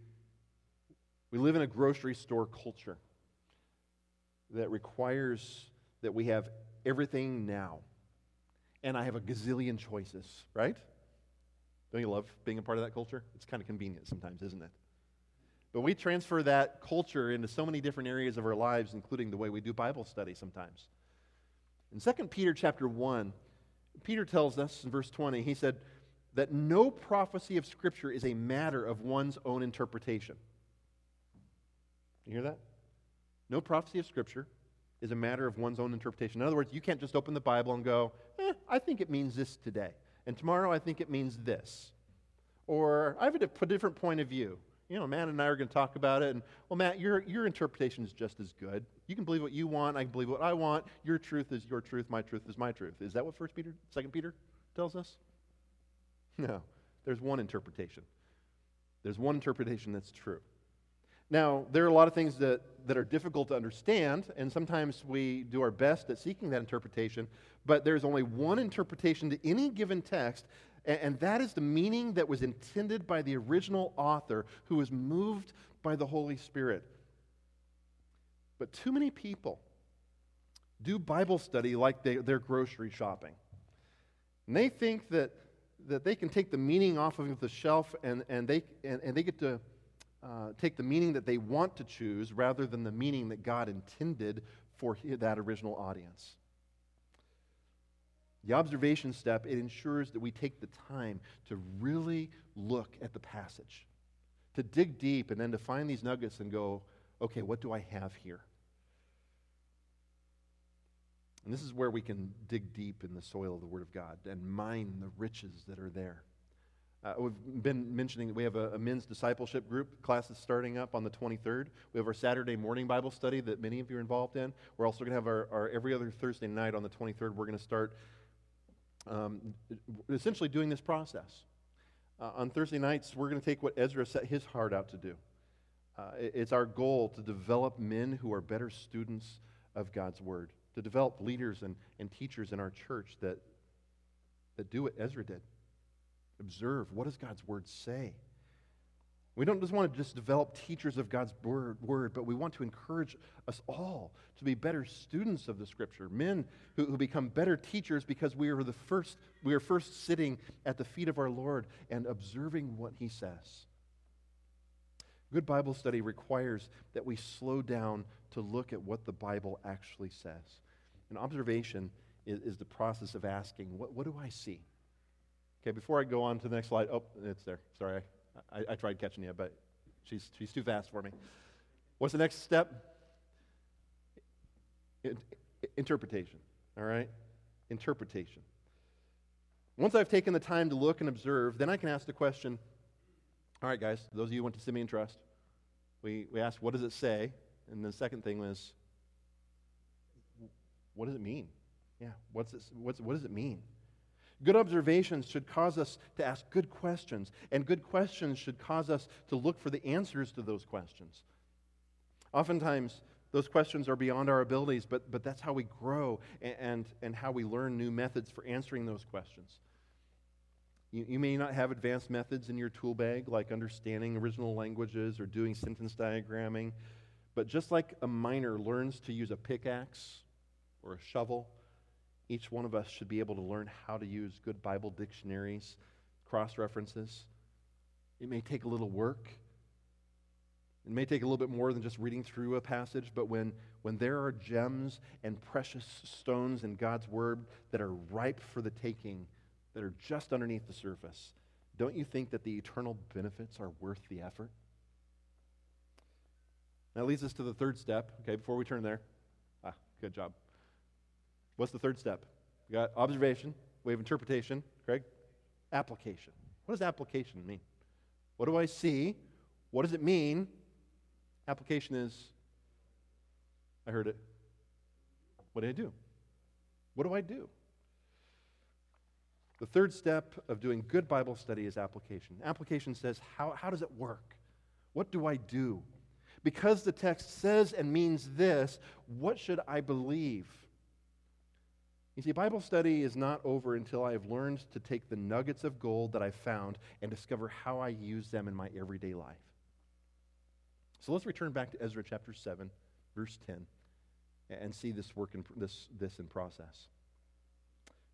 we live in a grocery store culture that requires that we have everything now. And I have a gazillion choices, right? Don't you love being a part of that culture? It's kind of convenient sometimes, isn't it? But we transfer that culture into so many different areas of our lives, including the way we do Bible study sometimes. In 2 Peter chapter 1, Peter tells us in verse 20, he said that no prophecy of Scripture is a matter of one's own interpretation. You hear that? No prophecy of Scripture is a matter of one's own interpretation. In other words, you can't just open the Bible and go, eh, I think it means this today. And tomorrow I think it means this. Or I have a different point of view. You know, Matt and I are going to talk about it. And, well, Matt, your, your interpretation is just as good. You can believe what you want. I can believe what I want. Your truth is your truth. My truth is my truth. Is that what First Peter, Second Peter tells us? No. There's one interpretation. There's one interpretation that's true. Now, there are a lot of things that, that are difficult to understand, and sometimes we do our best at seeking that interpretation, but there's only one interpretation to any given text, and, and that is the meaning that was intended by the original author who was moved by the Holy Spirit. But too many people do Bible study like they, they're grocery shopping. And they think that, that they can take the meaning off of the shelf and, and, they, and, and they get to uh, take the meaning that they want to choose rather than the meaning that God intended for that original audience. The observation step, it ensures that we take the time to really look at the passage, to dig deep, and then to find these nuggets and go, okay, what do I have here? And this is where we can dig deep in the soil of the Word of God and mine the riches that are there. Uh, we've been mentioning that we have a, a, men's discipleship group. Class is starting up on the 23rd. We have our Saturday morning Bible study that many of you are involved in. We're also going to have our, our, every other Thursday night on the 23rd. We're going to start um, essentially doing this process. Uh, on Thursday nights, we're going to take what Ezra set his heart out to do. Uh, it's our goal to develop men who are better students of God's Word, to develop leaders and, and teachers in our church that, that do what Ezra did observe what does God's word say? We don't just want to just develop teachers of God's word, but we want to encourage us all to be better students of the Scripture, men who, who become better teachers because we are the first, we are first sitting at the feet of our Lord and observing what He says. Good Bible study requires that we slow down to look at what the Bible actually says. And observation is, is the process of asking, what, what do I see? Okay, before I go on to the next slide, oh, it's there. Sorry, I, I, I tried catching you, but she's, she's too fast for me. What's the next step? interpretation, all right? Interpretation. Once I've taken the time to look and observe, then I can ask the question all right, guys, those of you who went to Simeon Trust, we, we asked, what does it say? And the second thing was, what does it mean? Yeah, what's it, what's, what does it mean? Good observations should cause us to ask good questions, and good questions should cause us to look for the answers to those questions. Oftentimes, those questions are beyond our abilities, but, but that's how we grow and, and, and how we learn new methods for answering those questions. You, you may not have advanced methods in your tool bag, like understanding original languages or doing sentence diagramming, but just like a miner learns to use a pickaxe or a shovel, each one of us should be able to learn how to use good Bible dictionaries, cross references. It may take a little work. It may take a little bit more than just reading through a passage, but when, when there are gems and precious stones in God's Word that are ripe for the taking, that are just underneath the surface, don't you think that the eternal benefits are worth the effort? That leads us to the third step, okay, before we turn there. Ah, good job. What's the third step? We got observation, we have interpretation. Craig? Application. What does application mean? What do I see? What does it mean? Application is I heard it. What do I do? What do I do? The third step of doing good Bible study is application. Application says, how, how does it work? What do I do? Because the text says and means this, what should I believe? You see, Bible study is not over until I have learned to take the nuggets of gold that I've found and discover how I use them in my everyday life. So let's return back to Ezra chapter 7, verse 10, and see this work in, this, this in process.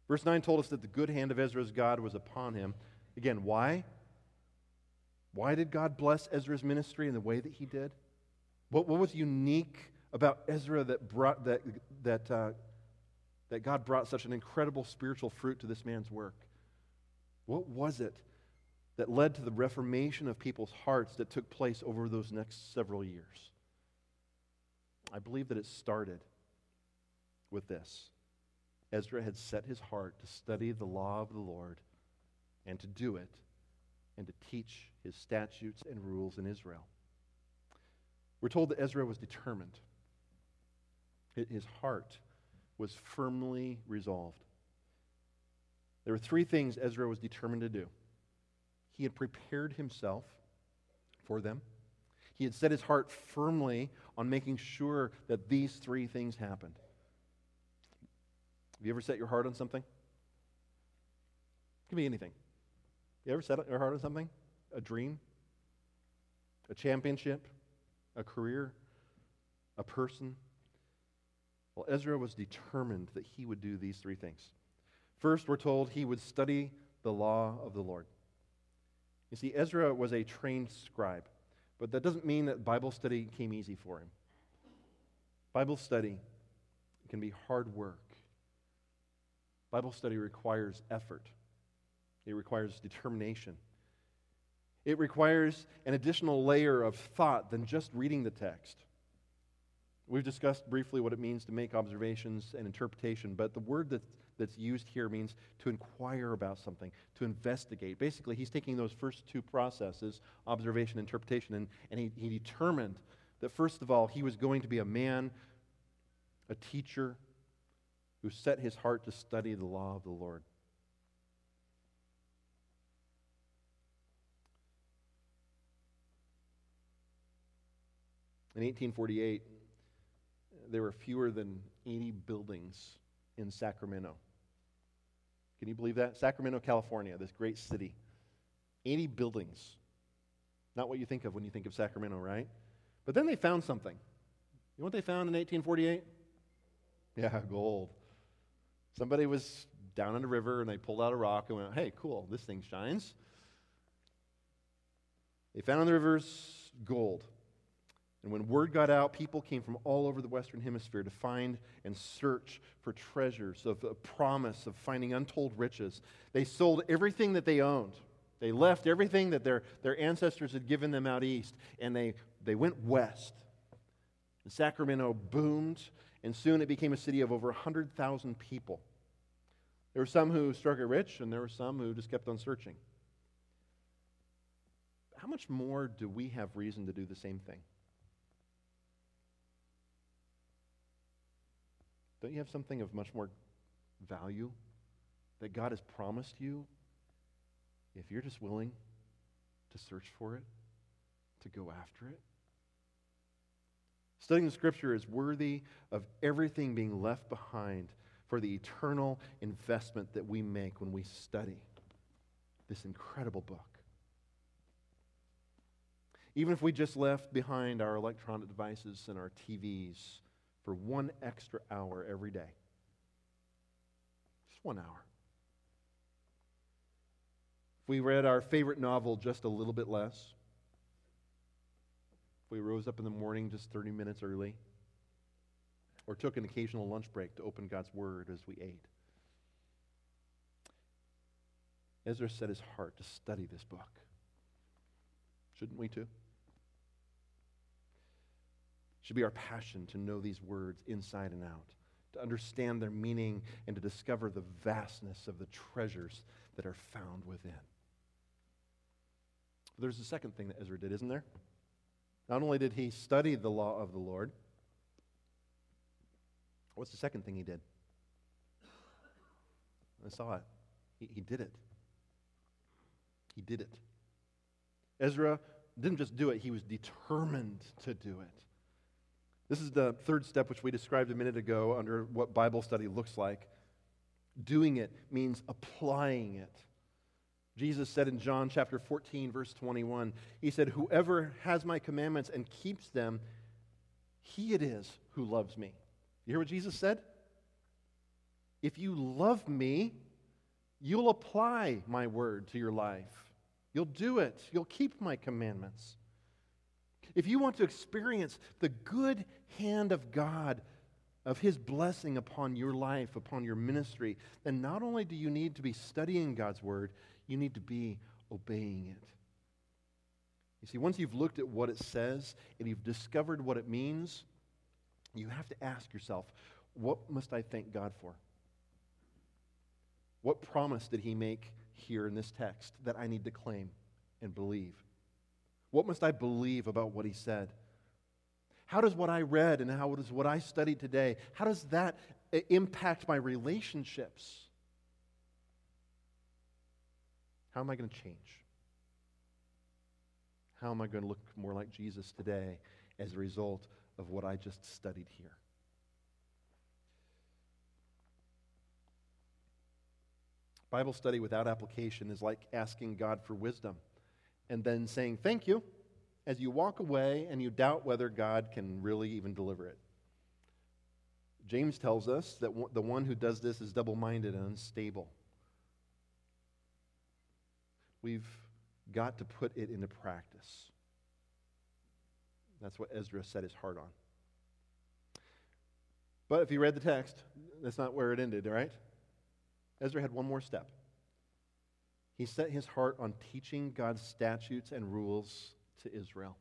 Verse 9 told us that the good hand of Ezra's God was upon him. Again, why? Why did God bless Ezra's ministry in the way that he did? What, what was unique about Ezra that, brought, that, that, uh, that God brought such an incredible spiritual fruit to this man's work? What was it that led to the reformation of people's hearts that took place over those next several years? I believe that it started with this. Ezra had set his heart to study the law of the Lord and to do it and to teach his statutes and rules in Israel. We're told that Ezra was determined. His heart was firmly resolved. There were three things Ezra was determined to do. He had prepared himself for them. He had set his heart firmly on making sure that these three things happened. Have you ever set your heart on something? It can be anything. You ever set your heart on something? A dream? A championship? A career? A person? Well, Ezra was determined that he would do these three things. First, we're told he would study the law of the Lord. You see, Ezra was a trained scribe, but that doesn't mean that Bible study came easy for him. Bible study can be hard work. Bible study requires effort, it requires determination. It requires an additional layer of thought than just reading the text. We've discussed briefly what it means to make observations and interpretation, but the word that, that's used here means to inquire about something, to investigate. Basically, he's taking those first two processes, observation interpretation, and, and he, he determined that, first of all, he was going to be a man, a teacher, who set his heart to study the law of the Lord. In 1848, there were fewer than 80 buildings in Sacramento. Can you believe that? Sacramento, California, this great city. 80 buildings. Not what you think of when you think of Sacramento, right? But then they found something. You know what they found in 1848? Yeah, gold. Somebody was down in the river and they pulled out a rock and went, hey, cool, this thing shines. They found in the rivers gold. And when word got out, people came from all over the Western Hemisphere to find and search for treasures of promise of finding untold riches. They sold everything that they owned. They left everything that their, their ancestors had given them out east, and they, they went west. And Sacramento boomed, and soon it became a city of over 100,000 people. There were some who struck it rich, and there were some who just kept on searching. How much more do we have reason to do the same thing? Don't you have something of much more value that God has promised you if you're just willing to search for it, to go after it? Studying the scripture is worthy of everything being left behind for the eternal investment that we make when we study this incredible book. Even if we just left behind our electronic devices and our TVs for one extra hour every day. Just one hour. If we read our favorite novel just a little bit less, if we rose up in the morning just 30 minutes early, or took an occasional lunch break to open God's Word as we ate. Ezra set his heart to study this book. Shouldn't we too? Should be our passion to know these words inside and out, to understand their meaning, and to discover the vastness of the treasures that are found within. There's a second thing that Ezra did, isn't there? Not only did he study the law of the Lord, what's the second thing he did? I saw it. He, he did it. He did it. Ezra didn't just do it, he was determined to do it. This is the third step, which we described a minute ago under what Bible study looks like. Doing it means applying it. Jesus said in John chapter 14, verse 21, He said, Whoever has my commandments and keeps them, he it is who loves me. You hear what Jesus said? If you love me, you'll apply my word to your life. You'll do it. You'll keep my commandments. If you want to experience the good hand of God, of His blessing upon your life, upon your ministry, then not only do you need to be studying God's Word, you need to be obeying it. You see, once you've looked at what it says and you've discovered what it means, you have to ask yourself, what must I thank God for? What promise did He make here in this text that I need to claim and believe? What must I believe about what He said? How does what I read and how does what I studied today, how does that impact my relationships? How am I going to change? How am I going to look more like Jesus today as a result of what I just studied here? Bible study without application is like asking God for wisdom and then saying, Thank you as you walk away and you doubt whether God can really even deliver it. James tells us that the one who does this is double minded and unstable. We've got to put it into practice. That's what Ezra set his heart on. But if you read the text, that's not where it ended, right? Ezra had one more step. He set his heart on teaching God's statutes and rules to Israel.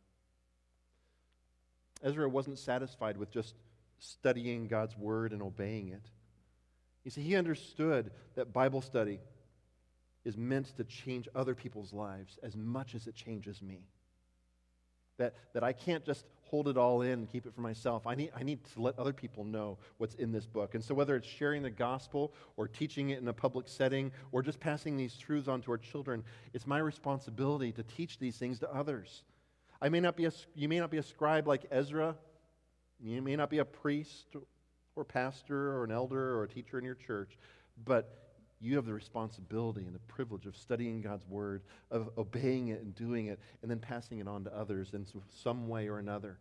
Ezra wasn't satisfied with just studying God's word and obeying it. You see, he understood that Bible study is meant to change other people's lives as much as it changes me. That, that I can't just hold it all in and keep it for myself. I need, I need to let other people know what's in this book. And so, whether it's sharing the gospel or teaching it in a public setting or just passing these truths on to our children, it's my responsibility to teach these things to others. I may not be a, you may not be a scribe like Ezra. You may not be a priest or pastor or an elder or a teacher in your church, but you have the responsibility and the privilege of studying God's word, of obeying it and doing it, and then passing it on to others in some way or another.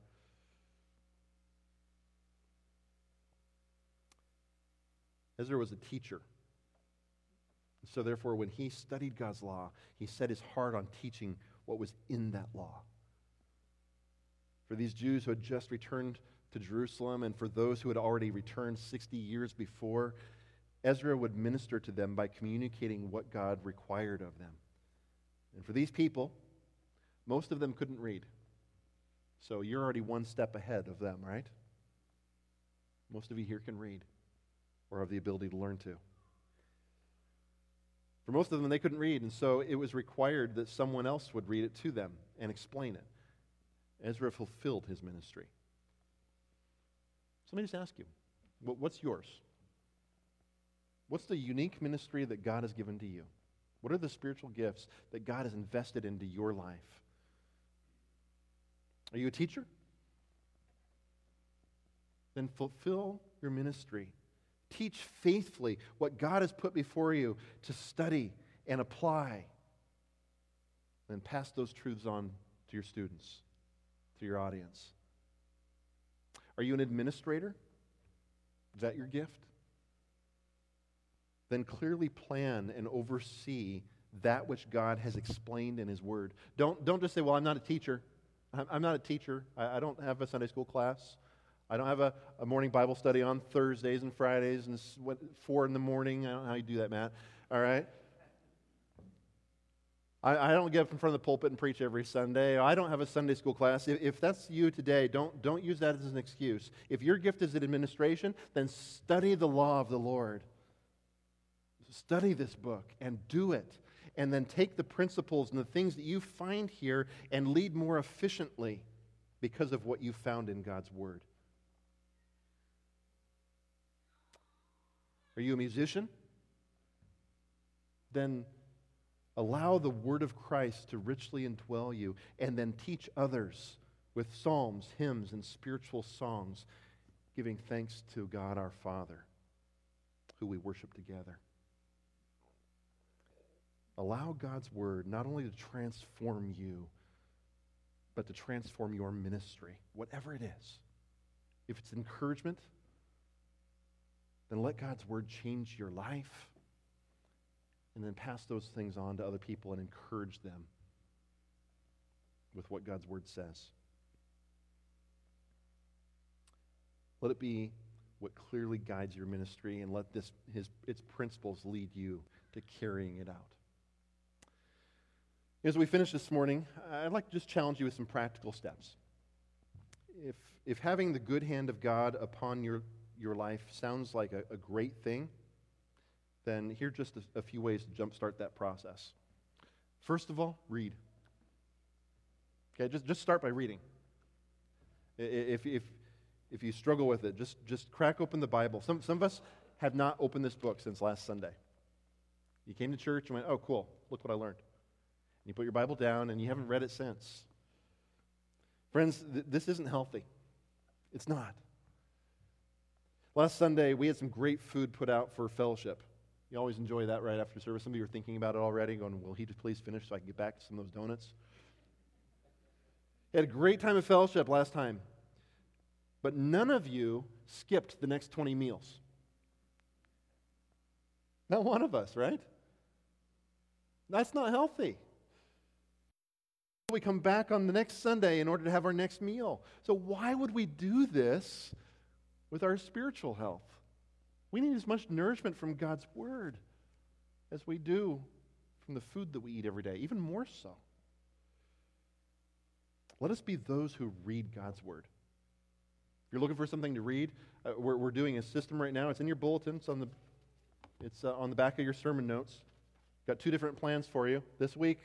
Ezra was a teacher. So, therefore, when he studied God's law, he set his heart on teaching what was in that law for these Jews who had just returned to Jerusalem and for those who had already returned 60 years before, Ezra would minister to them by communicating what God required of them. And for these people, most of them couldn't read. So you're already one step ahead of them, right? Most of you here can read or have the ability to learn to. For most of them, they couldn't read, and so it was required that someone else would read it to them and explain it. Ezra fulfilled his ministry. So let me just ask you what's yours? What's the unique ministry that God has given to you? What are the spiritual gifts that God has invested into your life? Are you a teacher? Then fulfill your ministry. Teach faithfully what God has put before you to study and apply. Then pass those truths on to your students to your audience? Are you an administrator? Is that your gift? Then clearly plan and oversee that which God has explained in His Word. Don't, don't just say, Well, I'm not a teacher. I'm, not a teacher. I, I, don't have a Sunday school class. I don't have a, a morning Bible study on Thursdays and Fridays and four in the morning. I don't know how you do that, Matt. All right? I, I, don't get up in front of the pulpit and preach every Sunday. I don't have a Sunday school class. If, if, that's you today, don't, don't use that as an excuse. If your gift is in administration, then study the law of the Lord. Study this book and do it. And then take the principles and the things that you find here and lead more efficiently because of what you found in God's Word. Are you a musician? Then Allow the word of Christ to richly indwell you, and then teach others with psalms, hymns, and spiritual songs, giving thanks to God our Father, who we worship together. Allow God's word not only to transform you, but to transform your ministry, whatever it is. If it's encouragement, then let God's word change your life and then pass those things on to other people and encourage them with what God's word says. Let it be what clearly guides your ministry and let this, his, its principles lead you to carrying it out. As we finish this morning, I'd like to just challenge you with some practical steps. If, if having the good hand of God upon your, your life sounds like a, a great thing, then here are just a, a few ways to jumpstart that process. First of all, read. Okay, just, just start by reading. If, if, if you struggle with it, just, just crack open the Bible. Some, some of us have not opened this book since last Sunday. You came to church and went, oh, cool, look what I learned. You put your Bible down and you haven't read it since. Friends, th- this isn't healthy. It's not. Last Sunday, we had some great food put out for fellowship. You always enjoy that right after service. Some of you are thinking about it already, going, Will he please finish so I can get back to some of those donuts? We had a great time of fellowship last time, but none of you skipped the next 20 meals. Not one of us, right? That's not healthy. We come back on the next Sunday in order to have our next meal. So, why would we do this with our spiritual health? We need as much nourishment from God's Word as we do from the food that we eat every day, even more so. Let us be those who read God's Word. If you're looking for something to read, uh, we're, we're doing a system right now. It's in your bulletin, it's on the, it's, uh, on the back of your sermon notes. Got two different plans for you. This week,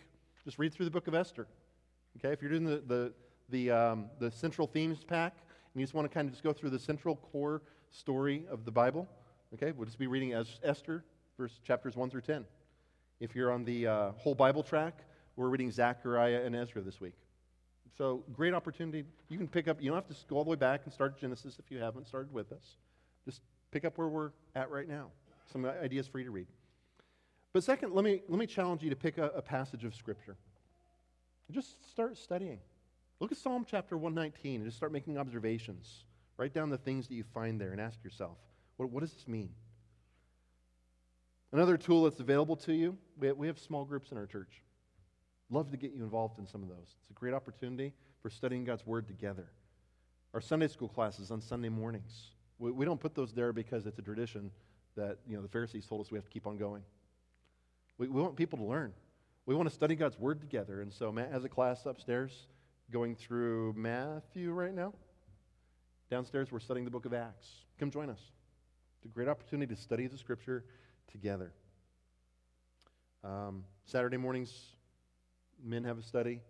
just read through the book of Esther. Okay, if you're doing the, the, the, um, the central themes pack, and you just want to kind of just go through the central core story of the Bible, okay, we'll just be reading as Esther, verse chapters 1 through 10. If you're on the uh, whole Bible track, we're reading Zechariah and Ezra this week. So, great opportunity. You can pick up, you don't have to go all the way back and start Genesis if you haven't started with us. Just pick up where we're at right now. Some ideas for you to read. But second, let me, let me challenge you to pick a, a passage of Scripture. Just start studying. Look at Psalm chapter 119 and just start making observations. Write down the things that you find there and ask yourself, what, what does this mean? Another tool that's available to you, we have, we have small groups in our church. Love to get you involved in some of those. It's a great opportunity for studying God's Word together. Our Sunday school classes on Sunday mornings. We, we don't put those there because it's a tradition that you know the Pharisees told us we have to keep on going. We, we want people to learn. We want to study God's Word together. And so Matt has a class upstairs going through Matthew right now. Downstairs, we're studying the book of Acts. Come join us. It's a great opportunity to study the Scripture together. Um, Saturday mornings, men have a study.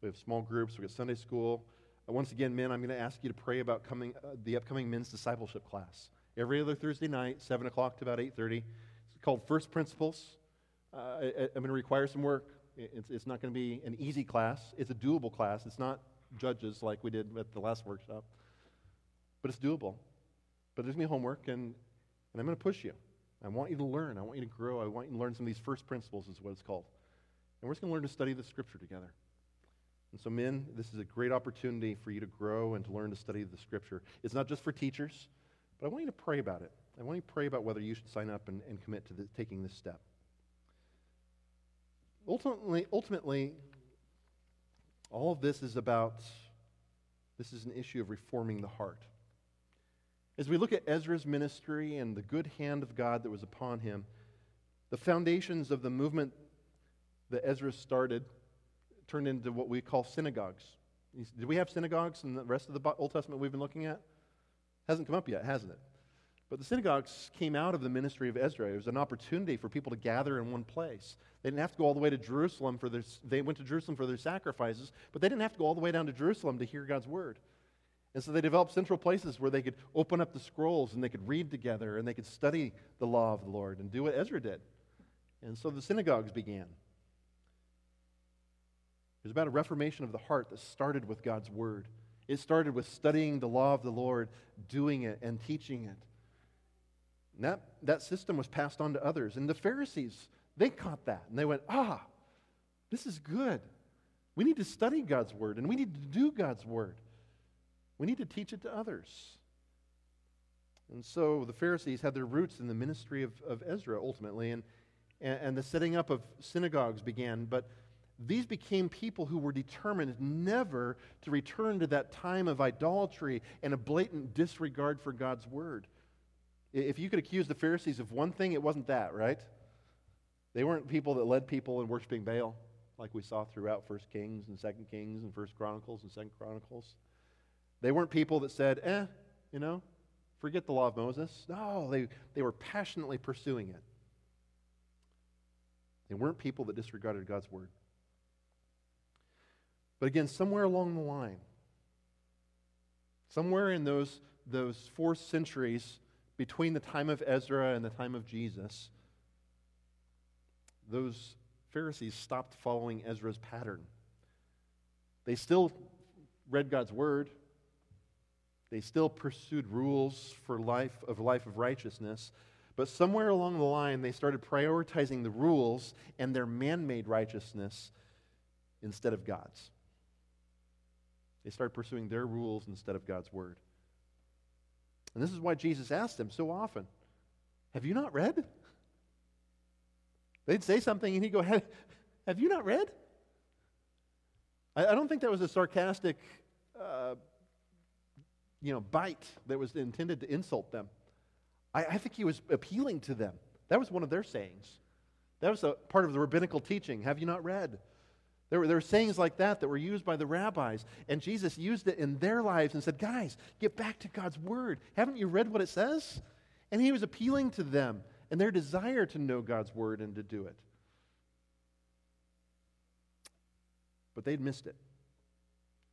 We have small groups. We have Sunday school. Uh, once again, men, I'm going to ask you to pray about coming, uh, the upcoming men's discipleship class. Every other Thursday night, 7 o'clock to about 8.30. It's called First Principles. I, am going to require some work. It's, it's not going to be an easy class. It's a doable class. It's not judges like we did at the last workshop. But it's doable. But there's going to be homework, and, and I'm going to push you. I want you to learn. I want you to grow. I want you to learn some of these first principles, is what it's called. And we're just going to learn to study the Scripture together. And so, men, this is a great opportunity for you to grow and to learn to study the Scripture. It's not just for teachers, but I want you to pray about it. I want you to pray about whether you should sign up and, and commit to the, taking this step. Ultimately, ultimately, all of this is about this is an issue of reforming the heart. As we look at Ezra's ministry and the good hand of God that was upon him, the foundations of the movement that Ezra started turned into what we call synagogues. Did we have synagogues in the rest of the Old Testament we've been looking at? Hasn't come up yet, hasn't it? But the synagogues came out of the ministry of Ezra. It was an opportunity for people to gather in one place. They didn't have to go all the way to Jerusalem for their, they went to Jerusalem for their sacrifices, but they didn't have to go all the way down to Jerusalem to hear God's word. And so they developed central places where they could open up the scrolls and they could read together and they could study the law of the Lord and do what Ezra did. And so the synagogues began. It was about a reformation of the heart that started with God's word. It started with studying the law of the Lord, doing it, and teaching it. And that, that system was passed on to others. And the Pharisees, they caught that. And they went, ah, this is good. We need to study God's word, and we need to do God's word. We need to teach it to others. And so the Pharisees had their roots in the ministry of, of Ezra ultimately, and, and, and the setting up of synagogues began. But these became people who were determined never to return to that time of idolatry and a blatant disregard for God's word. If you could accuse the Pharisees of one thing, it wasn't that, right? They weren't people that led people in worshiping Baal, like we saw throughout 1 Kings and 2 Kings and 1 Chronicles and 2 Chronicles. They weren't people that said, eh, you know, forget the law of Moses. No, they, they were passionately pursuing it. They weren't people that disregarded God's word. But again, somewhere along the line, somewhere in those, those four centuries between the time of Ezra and the time of Jesus, those Pharisees stopped following Ezra's pattern. They still read God's word. They still pursued rules for life of life of righteousness, but somewhere along the line they started prioritizing the rules and their man-made righteousness instead of God's. They started pursuing their rules instead of God's word. And this is why Jesus asked them so often Have you not read? They'd say something and he'd go, Have, you not read? I, I, don't think that was a sarcastic, uh, you know, bite that was intended to insult them. I, I think he was appealing to them. That was one of their sayings. That was a part of the rabbinical teaching. Have you not read? There were, there were sayings like that that were used by the rabbis, and Jesus used it in their lives and said, Guys, get back to God's word. Haven't you read what it says? And he was appealing to them and their desire to know God's word and to do it. But they'd missed it,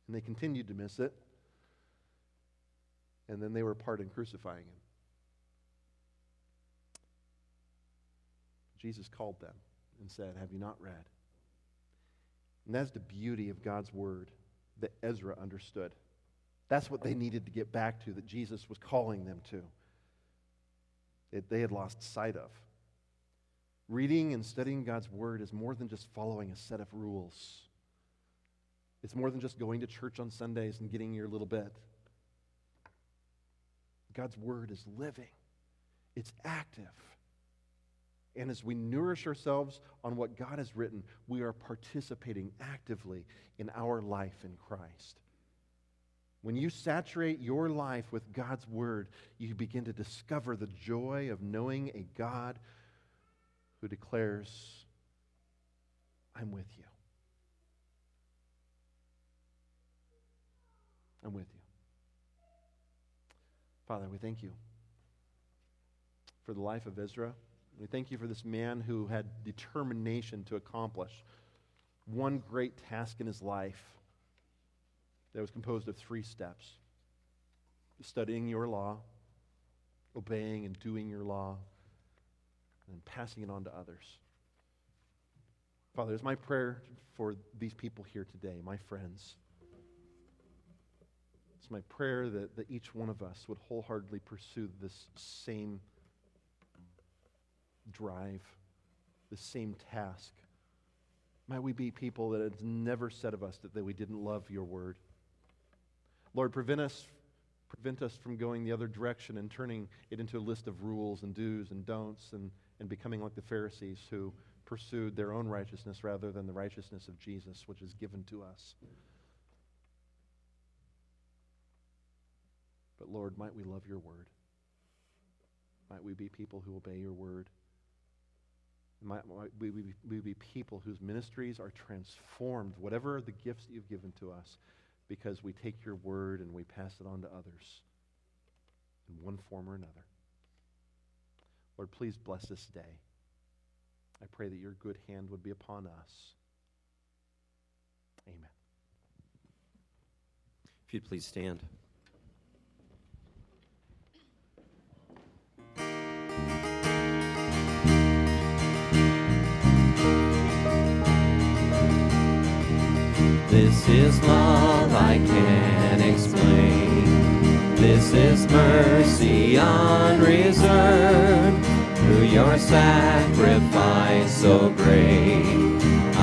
and they continued to miss it, and then they were part in crucifying him. Jesus called them and said, Have you not read? And that's the beauty of God's word that Ezra understood. That's what they needed to get back to, that Jesus was calling them to. That they had lost sight of. Reading and studying God's word is more than just following a set of rules. It's more than just going to church on Sundays and getting your little bit. God's word is living, it's active. And as we nourish ourselves on what God has written, we are participating actively in our life in Christ. When you saturate your life with God's Word, you begin to discover the joy of knowing a God who declares, I'm with you. I'm with you. Father, we thank you for the life of Ezra. We thank you for this man who had determination to accomplish one great task in his life that was composed of three steps studying your law, obeying and doing your law, and passing it on to others. Father, it's my prayer for these people here today, my friends. It's my prayer that, that each one of us would wholeheartedly pursue this same drive, the same task. Might we be people that it's never said of us that, that we didn't love your word. Lord, prevent us, prevent us from going the other direction and turning it into a list of rules and do's and don'ts and, and becoming like the Pharisees who pursued their own righteousness rather than the righteousness of Jesus, which is given to us. But Lord, might we love your word. Might we be people who obey your word. Might, might we, we, we be people whose ministries are transformed, whatever the gifts that you've given to us, because we take your word and we pass it on to others in one form or another. Lord, please bless this day. I pray that your good hand would be upon us. Amen. If you'd please stand. This is love I can't explain. This is mercy unreserved. Through your sacrifice so great,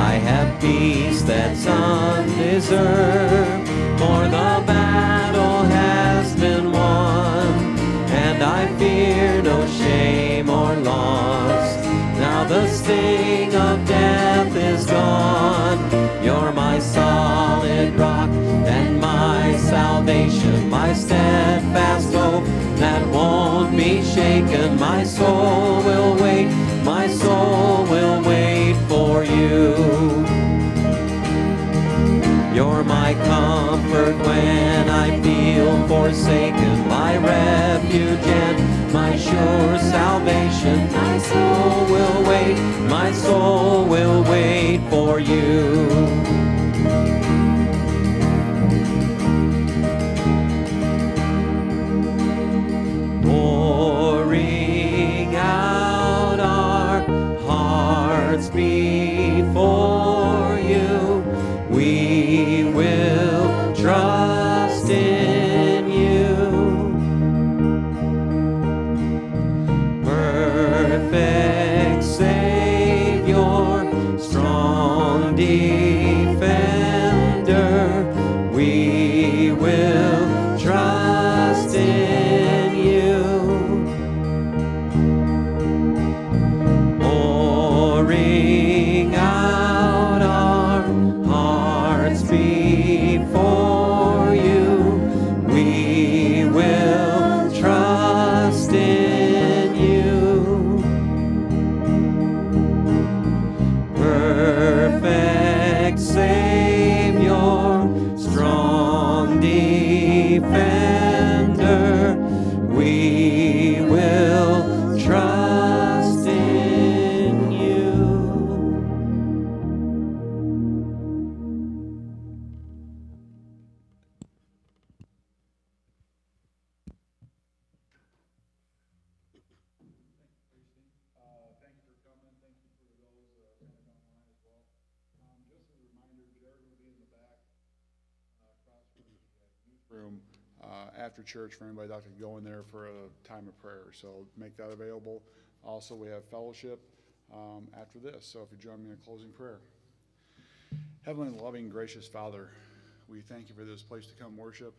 I have peace that's undeserved. For the battle has been won, and I the sting of death is gone. You're my solid rock and my salvation, my steadfast hope that won't be shaken. My soul will wait, my soul will wait for you. You're my comfort when I feel forsaken, my refuge and my sure salvation. My soul will wait, my soul will wait for you. Church for anybody that could go in there for a time of prayer. So make that available. Also, we have fellowship um, after this. So if you join me in closing prayer. Heavenly, loving, gracious Father, we thank you for this place to come worship.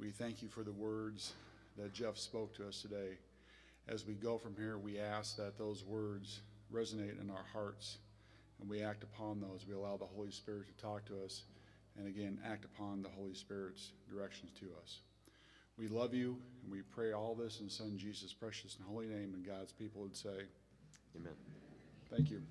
We thank you for the words that Jeff spoke to us today. As we go from here, we ask that those words resonate in our hearts and we act upon those. We allow the Holy Spirit to talk to us and again, act upon the Holy Spirit's directions to us. We love you and we pray all this in Son Jesus' precious and holy name, and God's people would say, Amen. Thank you.